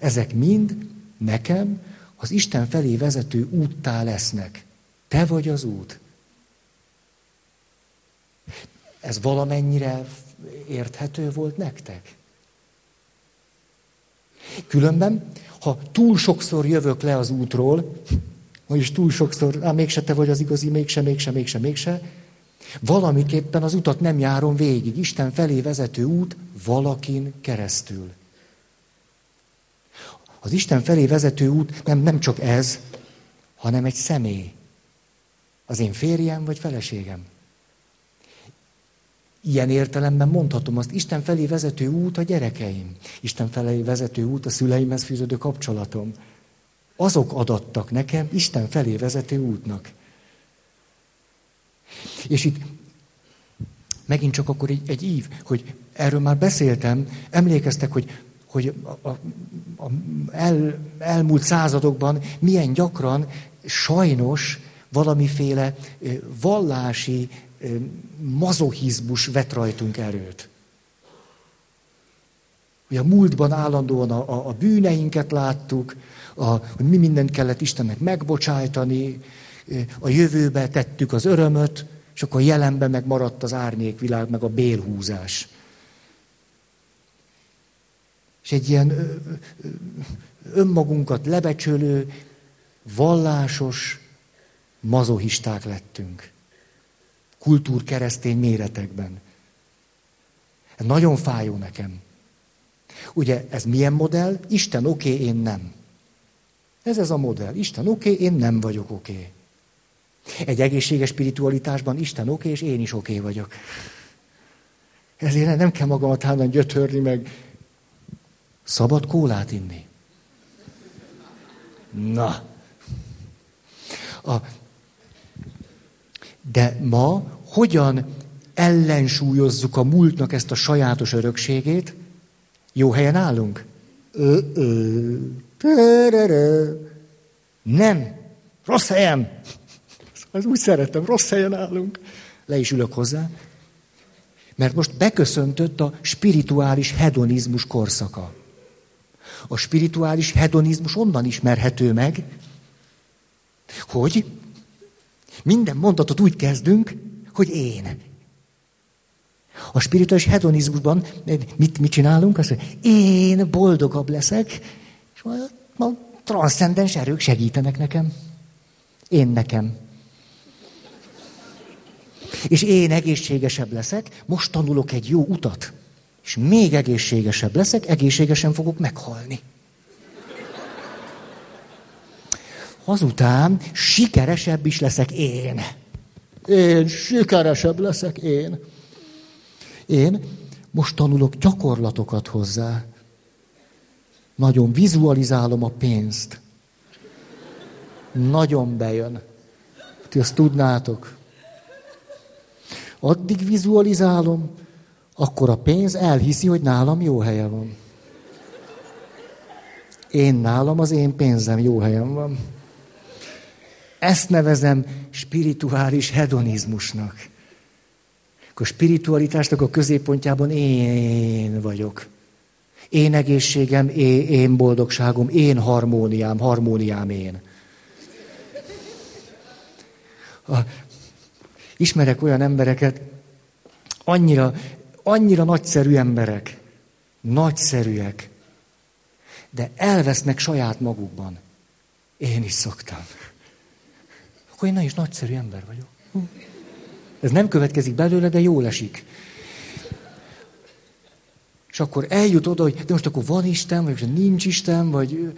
Speaker 1: ezek mind nekem az Isten felé vezető úttá lesznek. Te vagy az út. Ez valamennyire érthető volt nektek? Különben, ha túl sokszor jövök le az útról, vagyis túl sokszor, á, mégse te vagy az igazi, mégse, mégse, mégse, mégse, valamiképpen az utat nem járom végig. Isten felé vezető út valakin keresztül. Az Isten felé vezető út nem, nem csak ez, hanem egy személy. Az én férjem vagy feleségem. Ilyen értelemben mondhatom azt, Isten felé vezető út a gyerekeim. Isten felé vezető út a szüleimhez fűződő kapcsolatom. Azok adattak nekem Isten felé vezető útnak. És itt megint csak akkor egy, egy ív, hogy erről már beszéltem, emlékeztek, hogy, hogy a, a, a el, elmúlt századokban milyen gyakran sajnos valamiféle vallási mazohizmus vet rajtunk erőt. Ugye a múltban állandóan a, a, a bűneinket láttuk, a, hogy mi mindent kellett Istennek megbocsájtani, a jövőbe tettük az örömöt, és akkor jelenben meg maradt az árnyékvilág, meg a bélhúzás. És egy ilyen önmagunkat lebecsülő, vallásos mazohisták lettünk. Kultúrkeresztény méretekben. Ez nagyon fájó nekem. Ugye ez milyen modell? Isten oké, okay, én nem. Ez ez a modell. Isten oké, okay, én nem vagyok oké. Okay. Egy egészséges spiritualitásban Isten oké, okay, és én is oké okay vagyok. Ezért nem kell magamat hányan gyötörni, meg szabad kólát inni. Na. A, de ma hogyan ellensúlyozzuk a múltnak ezt a sajátos örökségét? Jó helyen állunk? Nem. Rossz helyen. Az úgy szeretem, rossz helyen állunk. Le is ülök hozzá. Mert most beköszöntött a spirituális hedonizmus korszaka. A spirituális hedonizmus onnan ismerhető meg, hogy minden mondatot úgy kezdünk, hogy én. A spirituális hedonizmusban mit, mit csinálunk? Azt mondja, én boldogabb leszek, és ma transzcendens erők segítenek nekem. Én nekem. És én egészségesebb leszek, most tanulok egy jó utat. És még egészségesebb leszek, egészségesen fogok meghalni. Azután sikeresebb is leszek én. Én sikeresebb leszek én. Én most tanulok gyakorlatokat hozzá. Nagyon vizualizálom a pénzt. Nagyon bejön. Ti azt tudnátok. Addig vizualizálom, akkor a pénz elhiszi, hogy nálam jó helye van. Én nálam az én pénzem jó helyen van. Ezt nevezem spirituális hedonizmusnak. A spiritualitásnak a középpontjában én vagyok. Én egészségem, én, én boldogságom, én harmóniám, harmóniám én. A, ismerek olyan embereket, annyira, annyira nagyszerű emberek, nagyszerűek, de elvesznek saját magukban. Én is szoktam. Akkor én is nagyszerű ember vagyok. Ez nem következik belőle, de jól esik. És akkor eljut oda, hogy de most akkor van Isten, vagy nincs Isten, vagy...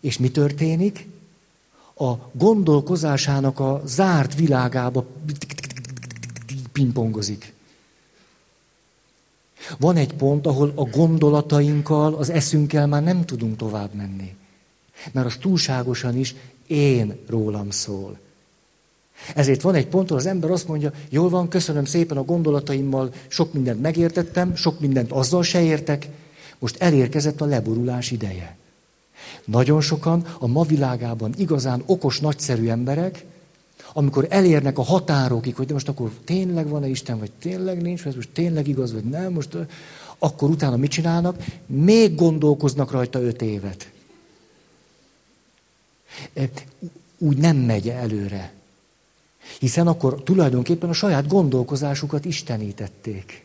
Speaker 1: És mi történik? A gondolkozásának a zárt világába pingpongozik. Van egy pont, ahol a gondolatainkkal, az eszünkkel már nem tudunk tovább menni. Mert az túlságosan is én rólam szól. Ezért van egy pont, ahol az ember azt mondja, jól van, köszönöm szépen a gondolataimmal, sok mindent megértettem, sok mindent azzal se értek, most elérkezett a leborulás ideje. Nagyon sokan a ma világában igazán okos, nagyszerű emberek, amikor elérnek a határokig, hogy de most akkor tényleg van-e Isten, vagy tényleg nincs, vagy most tényleg igaz, vagy nem, most akkor utána mit csinálnak? Még gondolkoznak rajta öt évet. Úgy nem megy előre. Hiszen akkor tulajdonképpen a saját gondolkozásukat istenítették.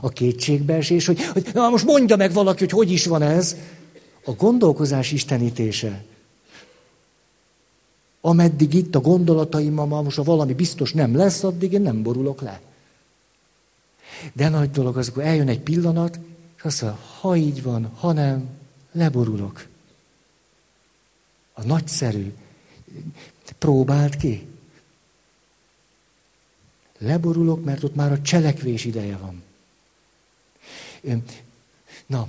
Speaker 1: A kétségbeesés, hogy, hogy na most mondja meg valaki, hogy hogy is van ez. A gondolkozás istenítése. Ameddig itt a gondolataimmal, ma most a valami biztos nem lesz, addig én nem borulok le. De nagy dolog az, akkor eljön egy pillanat, és azt mondja, ha így van, ha nem, leborulok. A nagyszerű. Próbált ki. Leborulok, mert ott már a cselekvés ideje van. Na,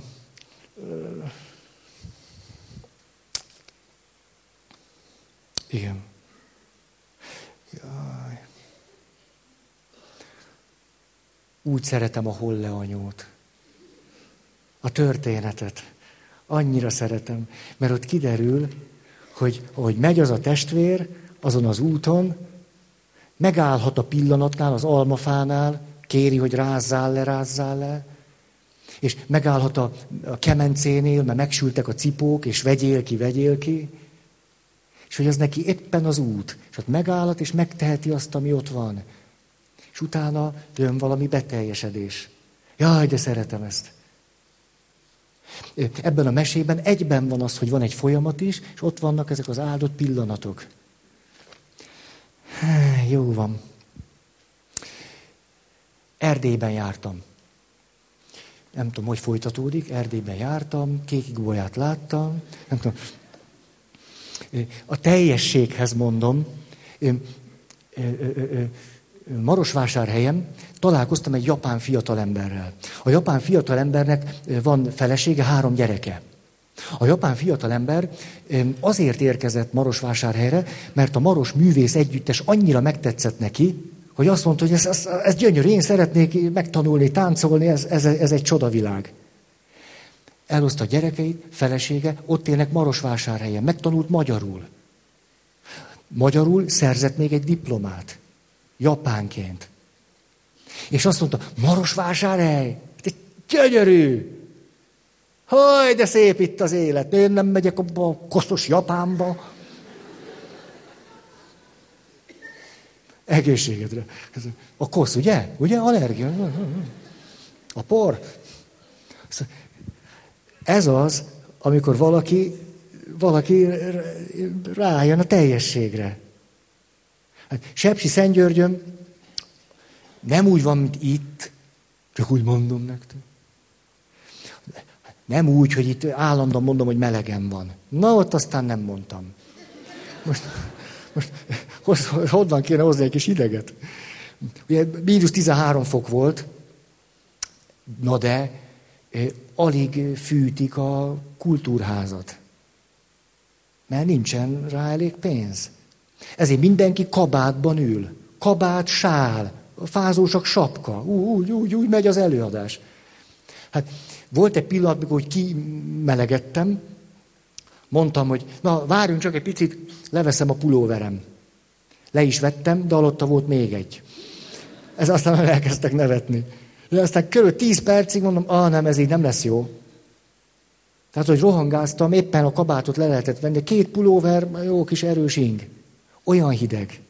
Speaker 1: igen. Jaj. Úgy szeretem a holleanyót. A történetet. Annyira szeretem, mert ott kiderül, hogy ahogy megy az a testvér azon az úton, megállhat a pillanatnál, az almafánál, kéri, hogy rázzál le, rázzál le, és megállhat a, a kemencénél, mert megsültek a cipók, és vegyél ki, vegyél ki, és hogy az neki éppen az út, és ott megállhat, és megteheti azt, ami ott van. És utána jön valami beteljesedés. Jaj, de szeretem ezt. Ebben a mesében egyben van az, hogy van egy folyamat is, és ott vannak ezek az áldott pillanatok. Jó van. Erdélyben jártam. Nem tudom, hogy folytatódik. Erdélyben jártam, kékigbolyát láttam. Nem tudom. A teljességhez mondom, Marosvásárhelyen találkoztam egy japán fiatalemberrel. A japán fiatalembernek van felesége, három gyereke. A japán fiatalember azért érkezett Marosvásárhelyre, mert a Maros művész együttes annyira megtetszett neki, hogy azt mondta, hogy ez, ez, ez gyönyörű, én szeretnék megtanulni, táncolni, ez, ez, ez egy csodavilág. Elhozta gyerekeit, felesége, ott élnek Marosvásárhelyen, megtanult magyarul. Magyarul szerzett még egy diplomát japánként. És azt mondta, Marosvásárhely, egy gyönyörű. Haj, de szép itt az élet. Én nem megyek abba a koszos Japánba. Egészségedre. A kosz, ugye? Ugye? Allergia. A por. Ez az, amikor valaki valaki rájön a teljességre. Hát Sepsi Szentgyörgyön nem úgy van, mint itt, csak úgy mondom nektek. Nem úgy, hogy itt állandóan mondom, hogy melegem van. Na, ott aztán nem mondtam. Most, most honnan kéne hozni egy kis ideget? Ugye mínusz 13 fok volt, na de eh, alig fűtik a kultúrházat. Mert nincsen rá elég pénz. Ezért mindenki kabátban ül. Kabát, sál, fázósak sapka. Úgy, úgy, úgy megy az előadás. Hát volt egy pillanat, amikor hogy kimelegettem, mondtam, hogy na, várjunk csak egy picit, leveszem a pulóverem. Le is vettem, de alatta volt még egy. Ez aztán elkezdtek nevetni. De aztán körül tíz percig mondom, ah nem, ez így nem lesz jó. Tehát, hogy rohangáztam, éppen a kabátot le lehetett venni, két pulóver, jó kis erős ing. Olyan hideg.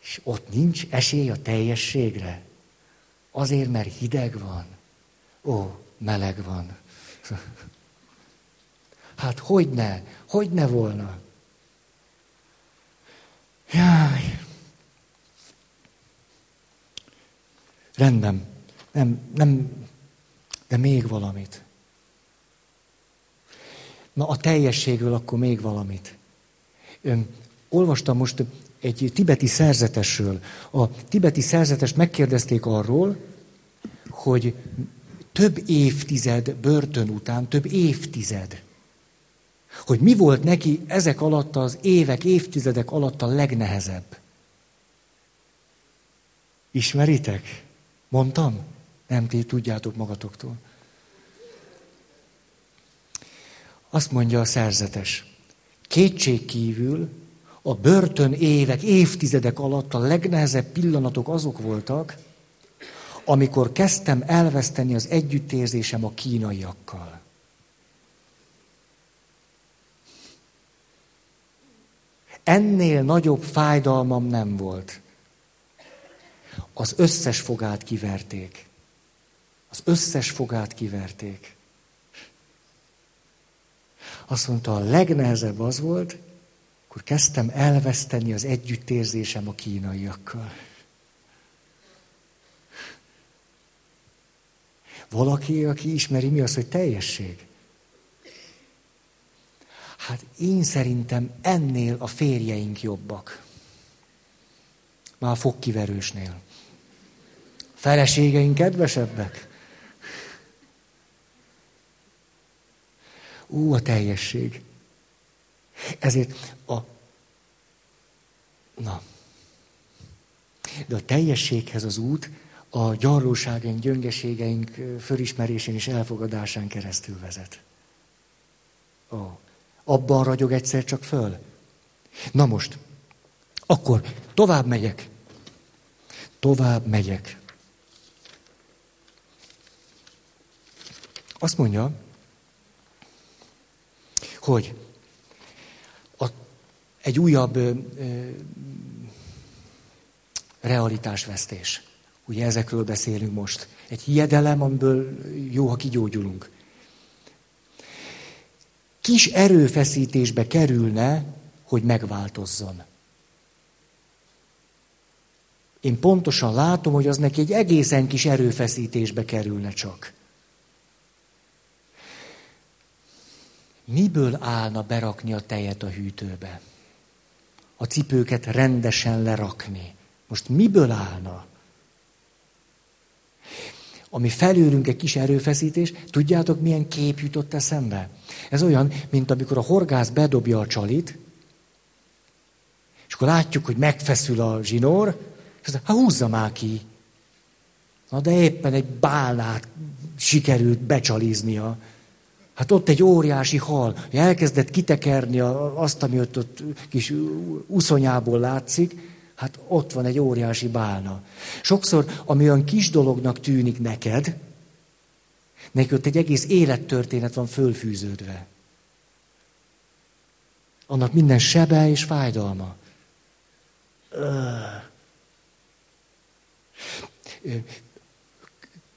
Speaker 1: És ott nincs esély a teljességre. Azért, mert hideg van. Ó, meleg van. Hát hogy ne? Hogy ne volna? Jaj. Rendben. Nem, nem, de még valamit. Na, a teljességről akkor még valamit. Ön, olvastam most egy tibeti szerzetesről. A tibeti szerzetest megkérdezték arról, hogy több évtized börtön után, több évtized, hogy mi volt neki ezek alatt az évek, évtizedek alatt a legnehezebb. Ismeritek? Mondtam? Nem, ti tudjátok magatoktól. Azt mondja a szerzetes. Kétség kívül a börtön évek, évtizedek alatt a legnehezebb pillanatok azok voltak, amikor kezdtem elveszteni az együttérzésem a kínaiakkal. Ennél nagyobb fájdalmam nem volt. Az összes fogát kiverték. Az összes fogát kiverték. Azt mondta, a legnehezebb az volt, akkor kezdtem elveszteni az együttérzésem a kínaiakkal. Valaki, aki ismeri, mi az, hogy teljesség? Hát én szerintem ennél a férjeink jobbak. Már a fogkiverősnél. Feleségeink kedvesebbek. Ú, a teljesség. Ezért a... Na. De a teljességhez az út a gyarlóságaink, gyöngeségeink fölismerésén és elfogadásán keresztül vezet. Ó, abban ragyog egyszer csak föl. Na most, akkor tovább megyek. Tovább megyek. Azt mondja, hogy a, egy újabb ö, ö, realitásvesztés. Ugye ezekről beszélünk most. Egy hiedelem, amiből jó, ha kigyógyulunk. Kis erőfeszítésbe kerülne, hogy megváltozzon. Én pontosan látom, hogy az neki egy egészen kis erőfeszítésbe kerülne csak. Miből állna berakni a tejet a hűtőbe? A cipőket rendesen lerakni. Most miből állna? Ami felülünk egy kis erőfeszítés, tudjátok, milyen kép jutott eszembe? Ez olyan, mint amikor a horgász bedobja a csalit, és akkor látjuk, hogy megfeszül a zsinór, és azt hát húzza már ki. Na de éppen egy bálnát sikerült becsaliznia. Hát ott egy óriási hal, elkezdett kitekerni azt, ami ott, ott kis uszonyából látszik, hát ott van egy óriási bálna. Sokszor, ami olyan kis dolognak tűnik neked, neki ott egy egész élettörténet van fölfűződve. Annak minden sebe és fájdalma.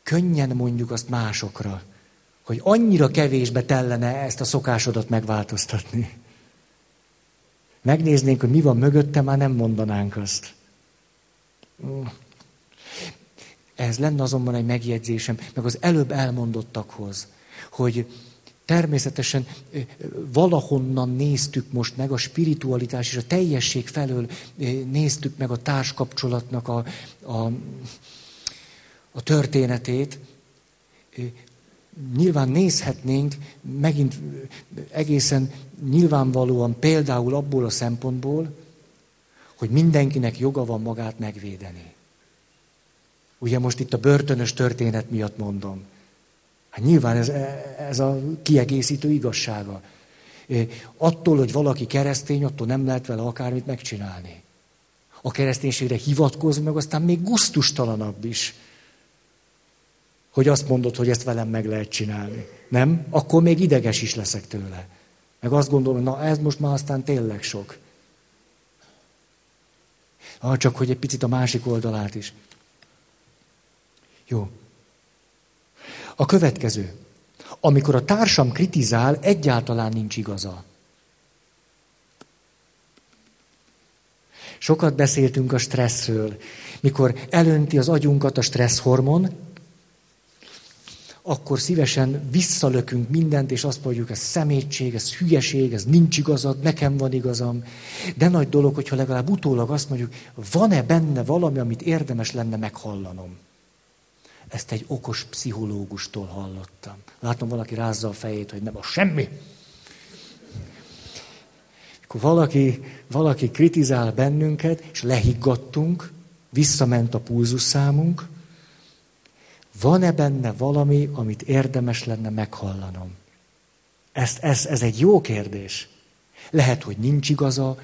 Speaker 1: Könnyen mondjuk azt másokra, hogy annyira kevésbe tellene ezt a szokásodat megváltoztatni. Megnéznénk, hogy mi van mögötte, már nem mondanánk azt. Ez lenne azonban egy megjegyzésem, meg az előbb elmondottakhoz, hogy természetesen valahonnan néztük most meg a spiritualitás és a teljesség felől néztük meg a társkapcsolatnak a, a, a történetét. Nyilván nézhetnénk megint egészen nyilvánvalóan például abból a szempontból, hogy mindenkinek joga van magát megvédeni. Ugye most itt a börtönös történet miatt mondom. Hát nyilván ez, ez a kiegészítő igazsága. Attól, hogy valaki keresztény, attól nem lehet vele akármit megcsinálni. A kereszténységre hivatkoz meg, aztán még guztustalanabb is, hogy azt mondod, hogy ezt velem meg lehet csinálni. Nem? Akkor még ideges is leszek tőle. Meg azt gondolom, na ez most már aztán tényleg sok. Ah, csak hogy egy picit a másik oldalát is. Jó. A következő. Amikor a társam kritizál, egyáltalán nincs igaza. Sokat beszéltünk a stresszről. Mikor elönti az agyunkat a stresszhormon, akkor szívesen visszalökünk mindent, és azt mondjuk, ez szemétség, ez hülyeség, ez nincs igazad, nekem van igazam. De nagy dolog, hogyha legalább utólag azt mondjuk, van-e benne valami, amit érdemes lenne meghallanom. Ezt egy okos pszichológustól hallottam. Látom, valaki rázza a fejét, hogy nem a semmi. Akkor valaki, valaki kritizál bennünket, és lehiggadtunk, visszament a pulzusszámunk, van-e benne valami, amit érdemes lenne meghallanom? Ez, ez, ez egy jó kérdés. Lehet, hogy nincs igaza,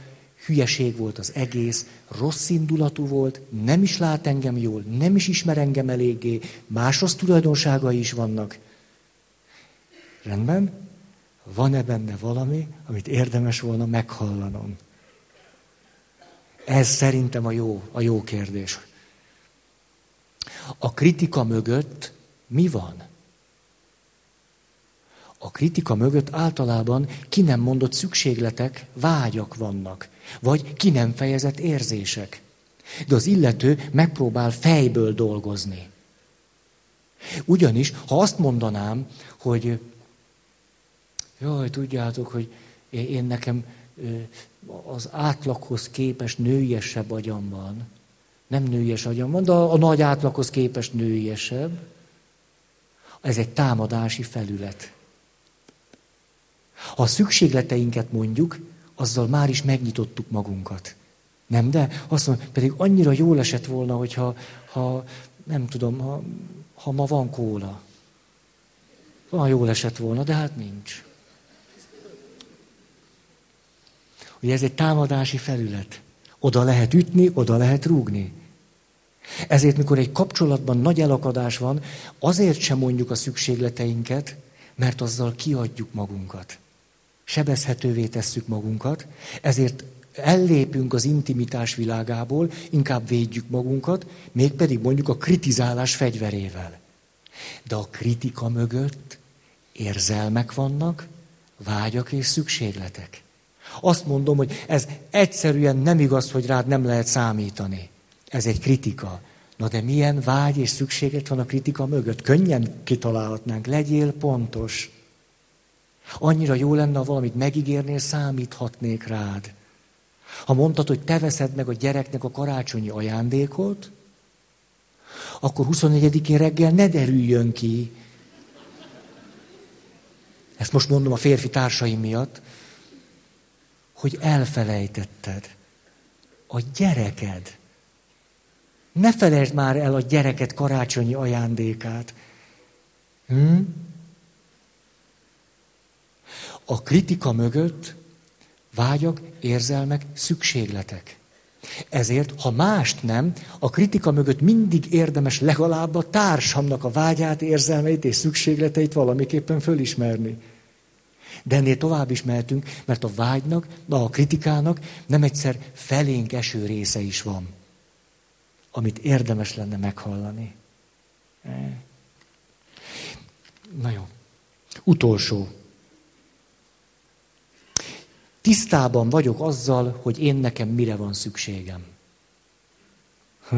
Speaker 1: hülyeség volt az egész, rossz indulatú volt, nem is lát engem jól, nem is ismer engem eléggé, más rossz tulajdonságai is vannak. Rendben? Van-e benne valami, amit érdemes volna meghallanom? Ez szerintem a jó, a jó kérdés. A kritika mögött mi van? A kritika mögött általában ki nem mondott szükségletek, vágyak vannak, vagy ki nem fejezett érzések. De az illető megpróbál fejből dolgozni. Ugyanis, ha azt mondanám, hogy jaj, tudjátok, hogy én nekem az átlaghoz képes nőiesebb agyam van, nem nőies agyam van, de a, a nagy átlaghoz képest nőiesebb, ez egy támadási felület. Ha a szükségleteinket mondjuk, azzal már is megnyitottuk magunkat. Nem, de azt mondom, pedig annyira jól esett volna, hogyha, ha, nem tudom, ha, ha ma van kóla. Van jól esett volna, de hát nincs. Ugye ez egy támadási felület. Oda lehet ütni, oda lehet rúgni. Ezért, mikor egy kapcsolatban nagy elakadás van, azért sem mondjuk a szükségleteinket, mert azzal kiadjuk magunkat sebezhetővé tesszük magunkat, ezért ellépünk az intimitás világából, inkább védjük magunkat, mégpedig mondjuk a kritizálás fegyverével. De a kritika mögött érzelmek vannak, vágyak és szükségletek. Azt mondom, hogy ez egyszerűen nem igaz, hogy rád nem lehet számítani. Ez egy kritika. Na de milyen vágy és szükséglet van a kritika mögött? Könnyen kitalálhatnánk. Legyél pontos. Annyira jó lenne, ha valamit megígérnél, számíthatnék rád. Ha mondtad, hogy te veszed meg a gyereknek a karácsonyi ajándékot, akkor 24-én reggel ne derüljön ki. Ezt most mondom a férfi társaim miatt, hogy elfelejtetted a gyereked. Ne felejtsd már el a gyereket karácsonyi ajándékát. Hm? A kritika mögött vágyak, érzelmek, szükségletek. Ezért, ha mást nem, a kritika mögött mindig érdemes legalább a társamnak a vágyát, érzelmeit és szükségleteit valamiképpen fölismerni. De ennél tovább is mehetünk, mert a vágynak, a kritikának nem egyszer felénk eső része is van, amit érdemes lenne meghallani. Na jó. Utolsó. Tisztában vagyok azzal, hogy én nekem mire van szükségem.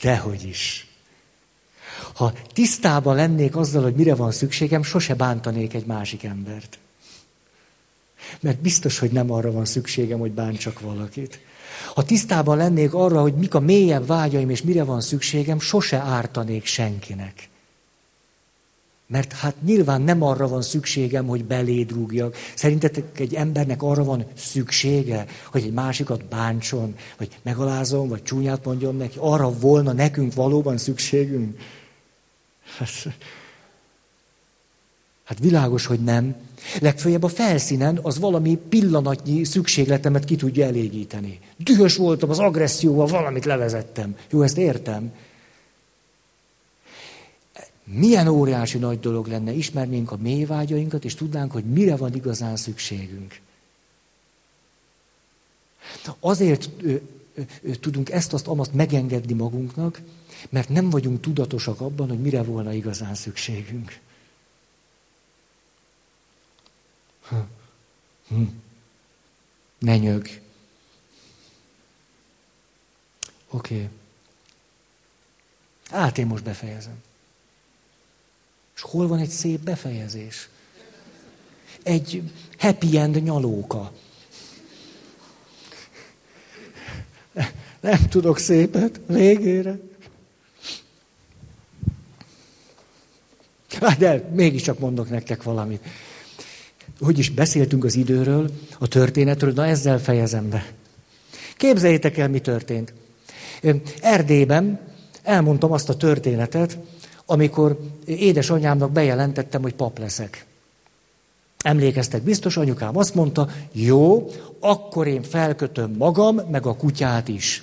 Speaker 1: Dehogy is. Ha tisztában lennék azzal, hogy mire van szükségem, sose bántanék egy másik embert. Mert biztos, hogy nem arra van szükségem, hogy bántsak valakit. Ha tisztában lennék arra, hogy mik a mélyebb vágyaim, és mire van szükségem, sose ártanék senkinek. Mert hát nyilván nem arra van szükségem, hogy beléd rúgjak. Szerintetek egy embernek arra van szüksége, hogy egy másikat bántson, vagy megalázom, vagy csúnyát mondjon neki. Arra volna nekünk valóban szükségünk? Hát, világos, hogy nem. Legfőjebb a felszínen az valami pillanatnyi szükségletemet ki tudja elégíteni. Dühös voltam, az agresszióval valamit levezettem. Jó, ezt értem. Milyen óriási nagy dolog lenne, ismernénk a mélyvágyainkat, és tudnánk, hogy mire van igazán szükségünk. Azért tudunk ezt-azt, amazt megengedni magunknak, mert nem vagyunk tudatosak abban, hogy mire volna igazán szükségünk. Hm. Hm. Ne nyög. Oké. Okay. Hát én most befejezem. És hol van egy szép befejezés? Egy happy end nyalóka. Nem tudok szépet végére. De mégiscsak mondok nektek valamit. Hogy is beszéltünk az időről, a történetről, na ezzel fejezem be. Képzeljétek el, mi történt. Erdélyben elmondtam azt a történetet, amikor édesanyámnak bejelentettem, hogy pap leszek. Emlékeztek biztos, anyukám azt mondta, jó, akkor én felkötöm magam, meg a kutyát is.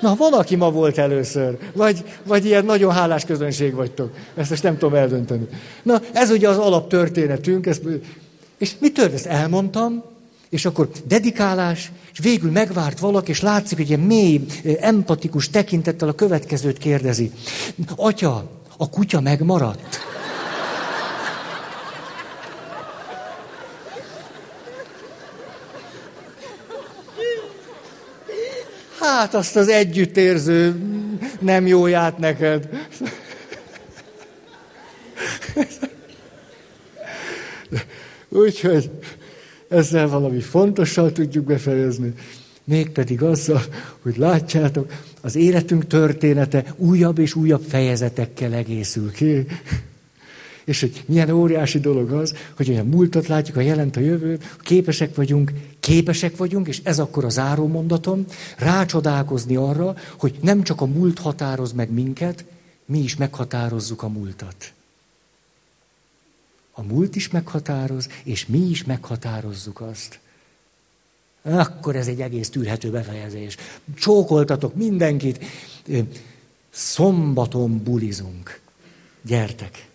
Speaker 1: Na, van, aki ma volt először, vagy, vagy ilyen nagyon hálás közönség vagytok. Ezt most nem tudom eldönteni. Na, ez ugye az alaptörténetünk, ezt, és mi történt? Ezt elmondtam, és akkor dedikálás, és végül megvárt valaki, és látszik, hogy ilyen mély, empatikus tekintettel a következőt kérdezi. Atya, a kutya megmaradt? Hát azt az együttérző nem jóját neked. Úgyhogy ezzel valami fontossal tudjuk befejezni. Mégpedig azzal, hogy látjátok, az életünk története újabb és újabb fejezetekkel egészül ki. És hogy milyen óriási dolog az, hogy olyan múltat látjuk, a jelent a jövőt, képesek vagyunk, képesek vagyunk, és ez akkor a záró mondatom, rácsodálkozni arra, hogy nem csak a múlt határoz meg minket, mi is meghatározzuk a múltat. A múlt is meghatároz, és mi is meghatározzuk azt. Akkor ez egy egész tűrhető befejezés. Csókoltatok mindenkit. Szombaton bulizunk. Gyertek!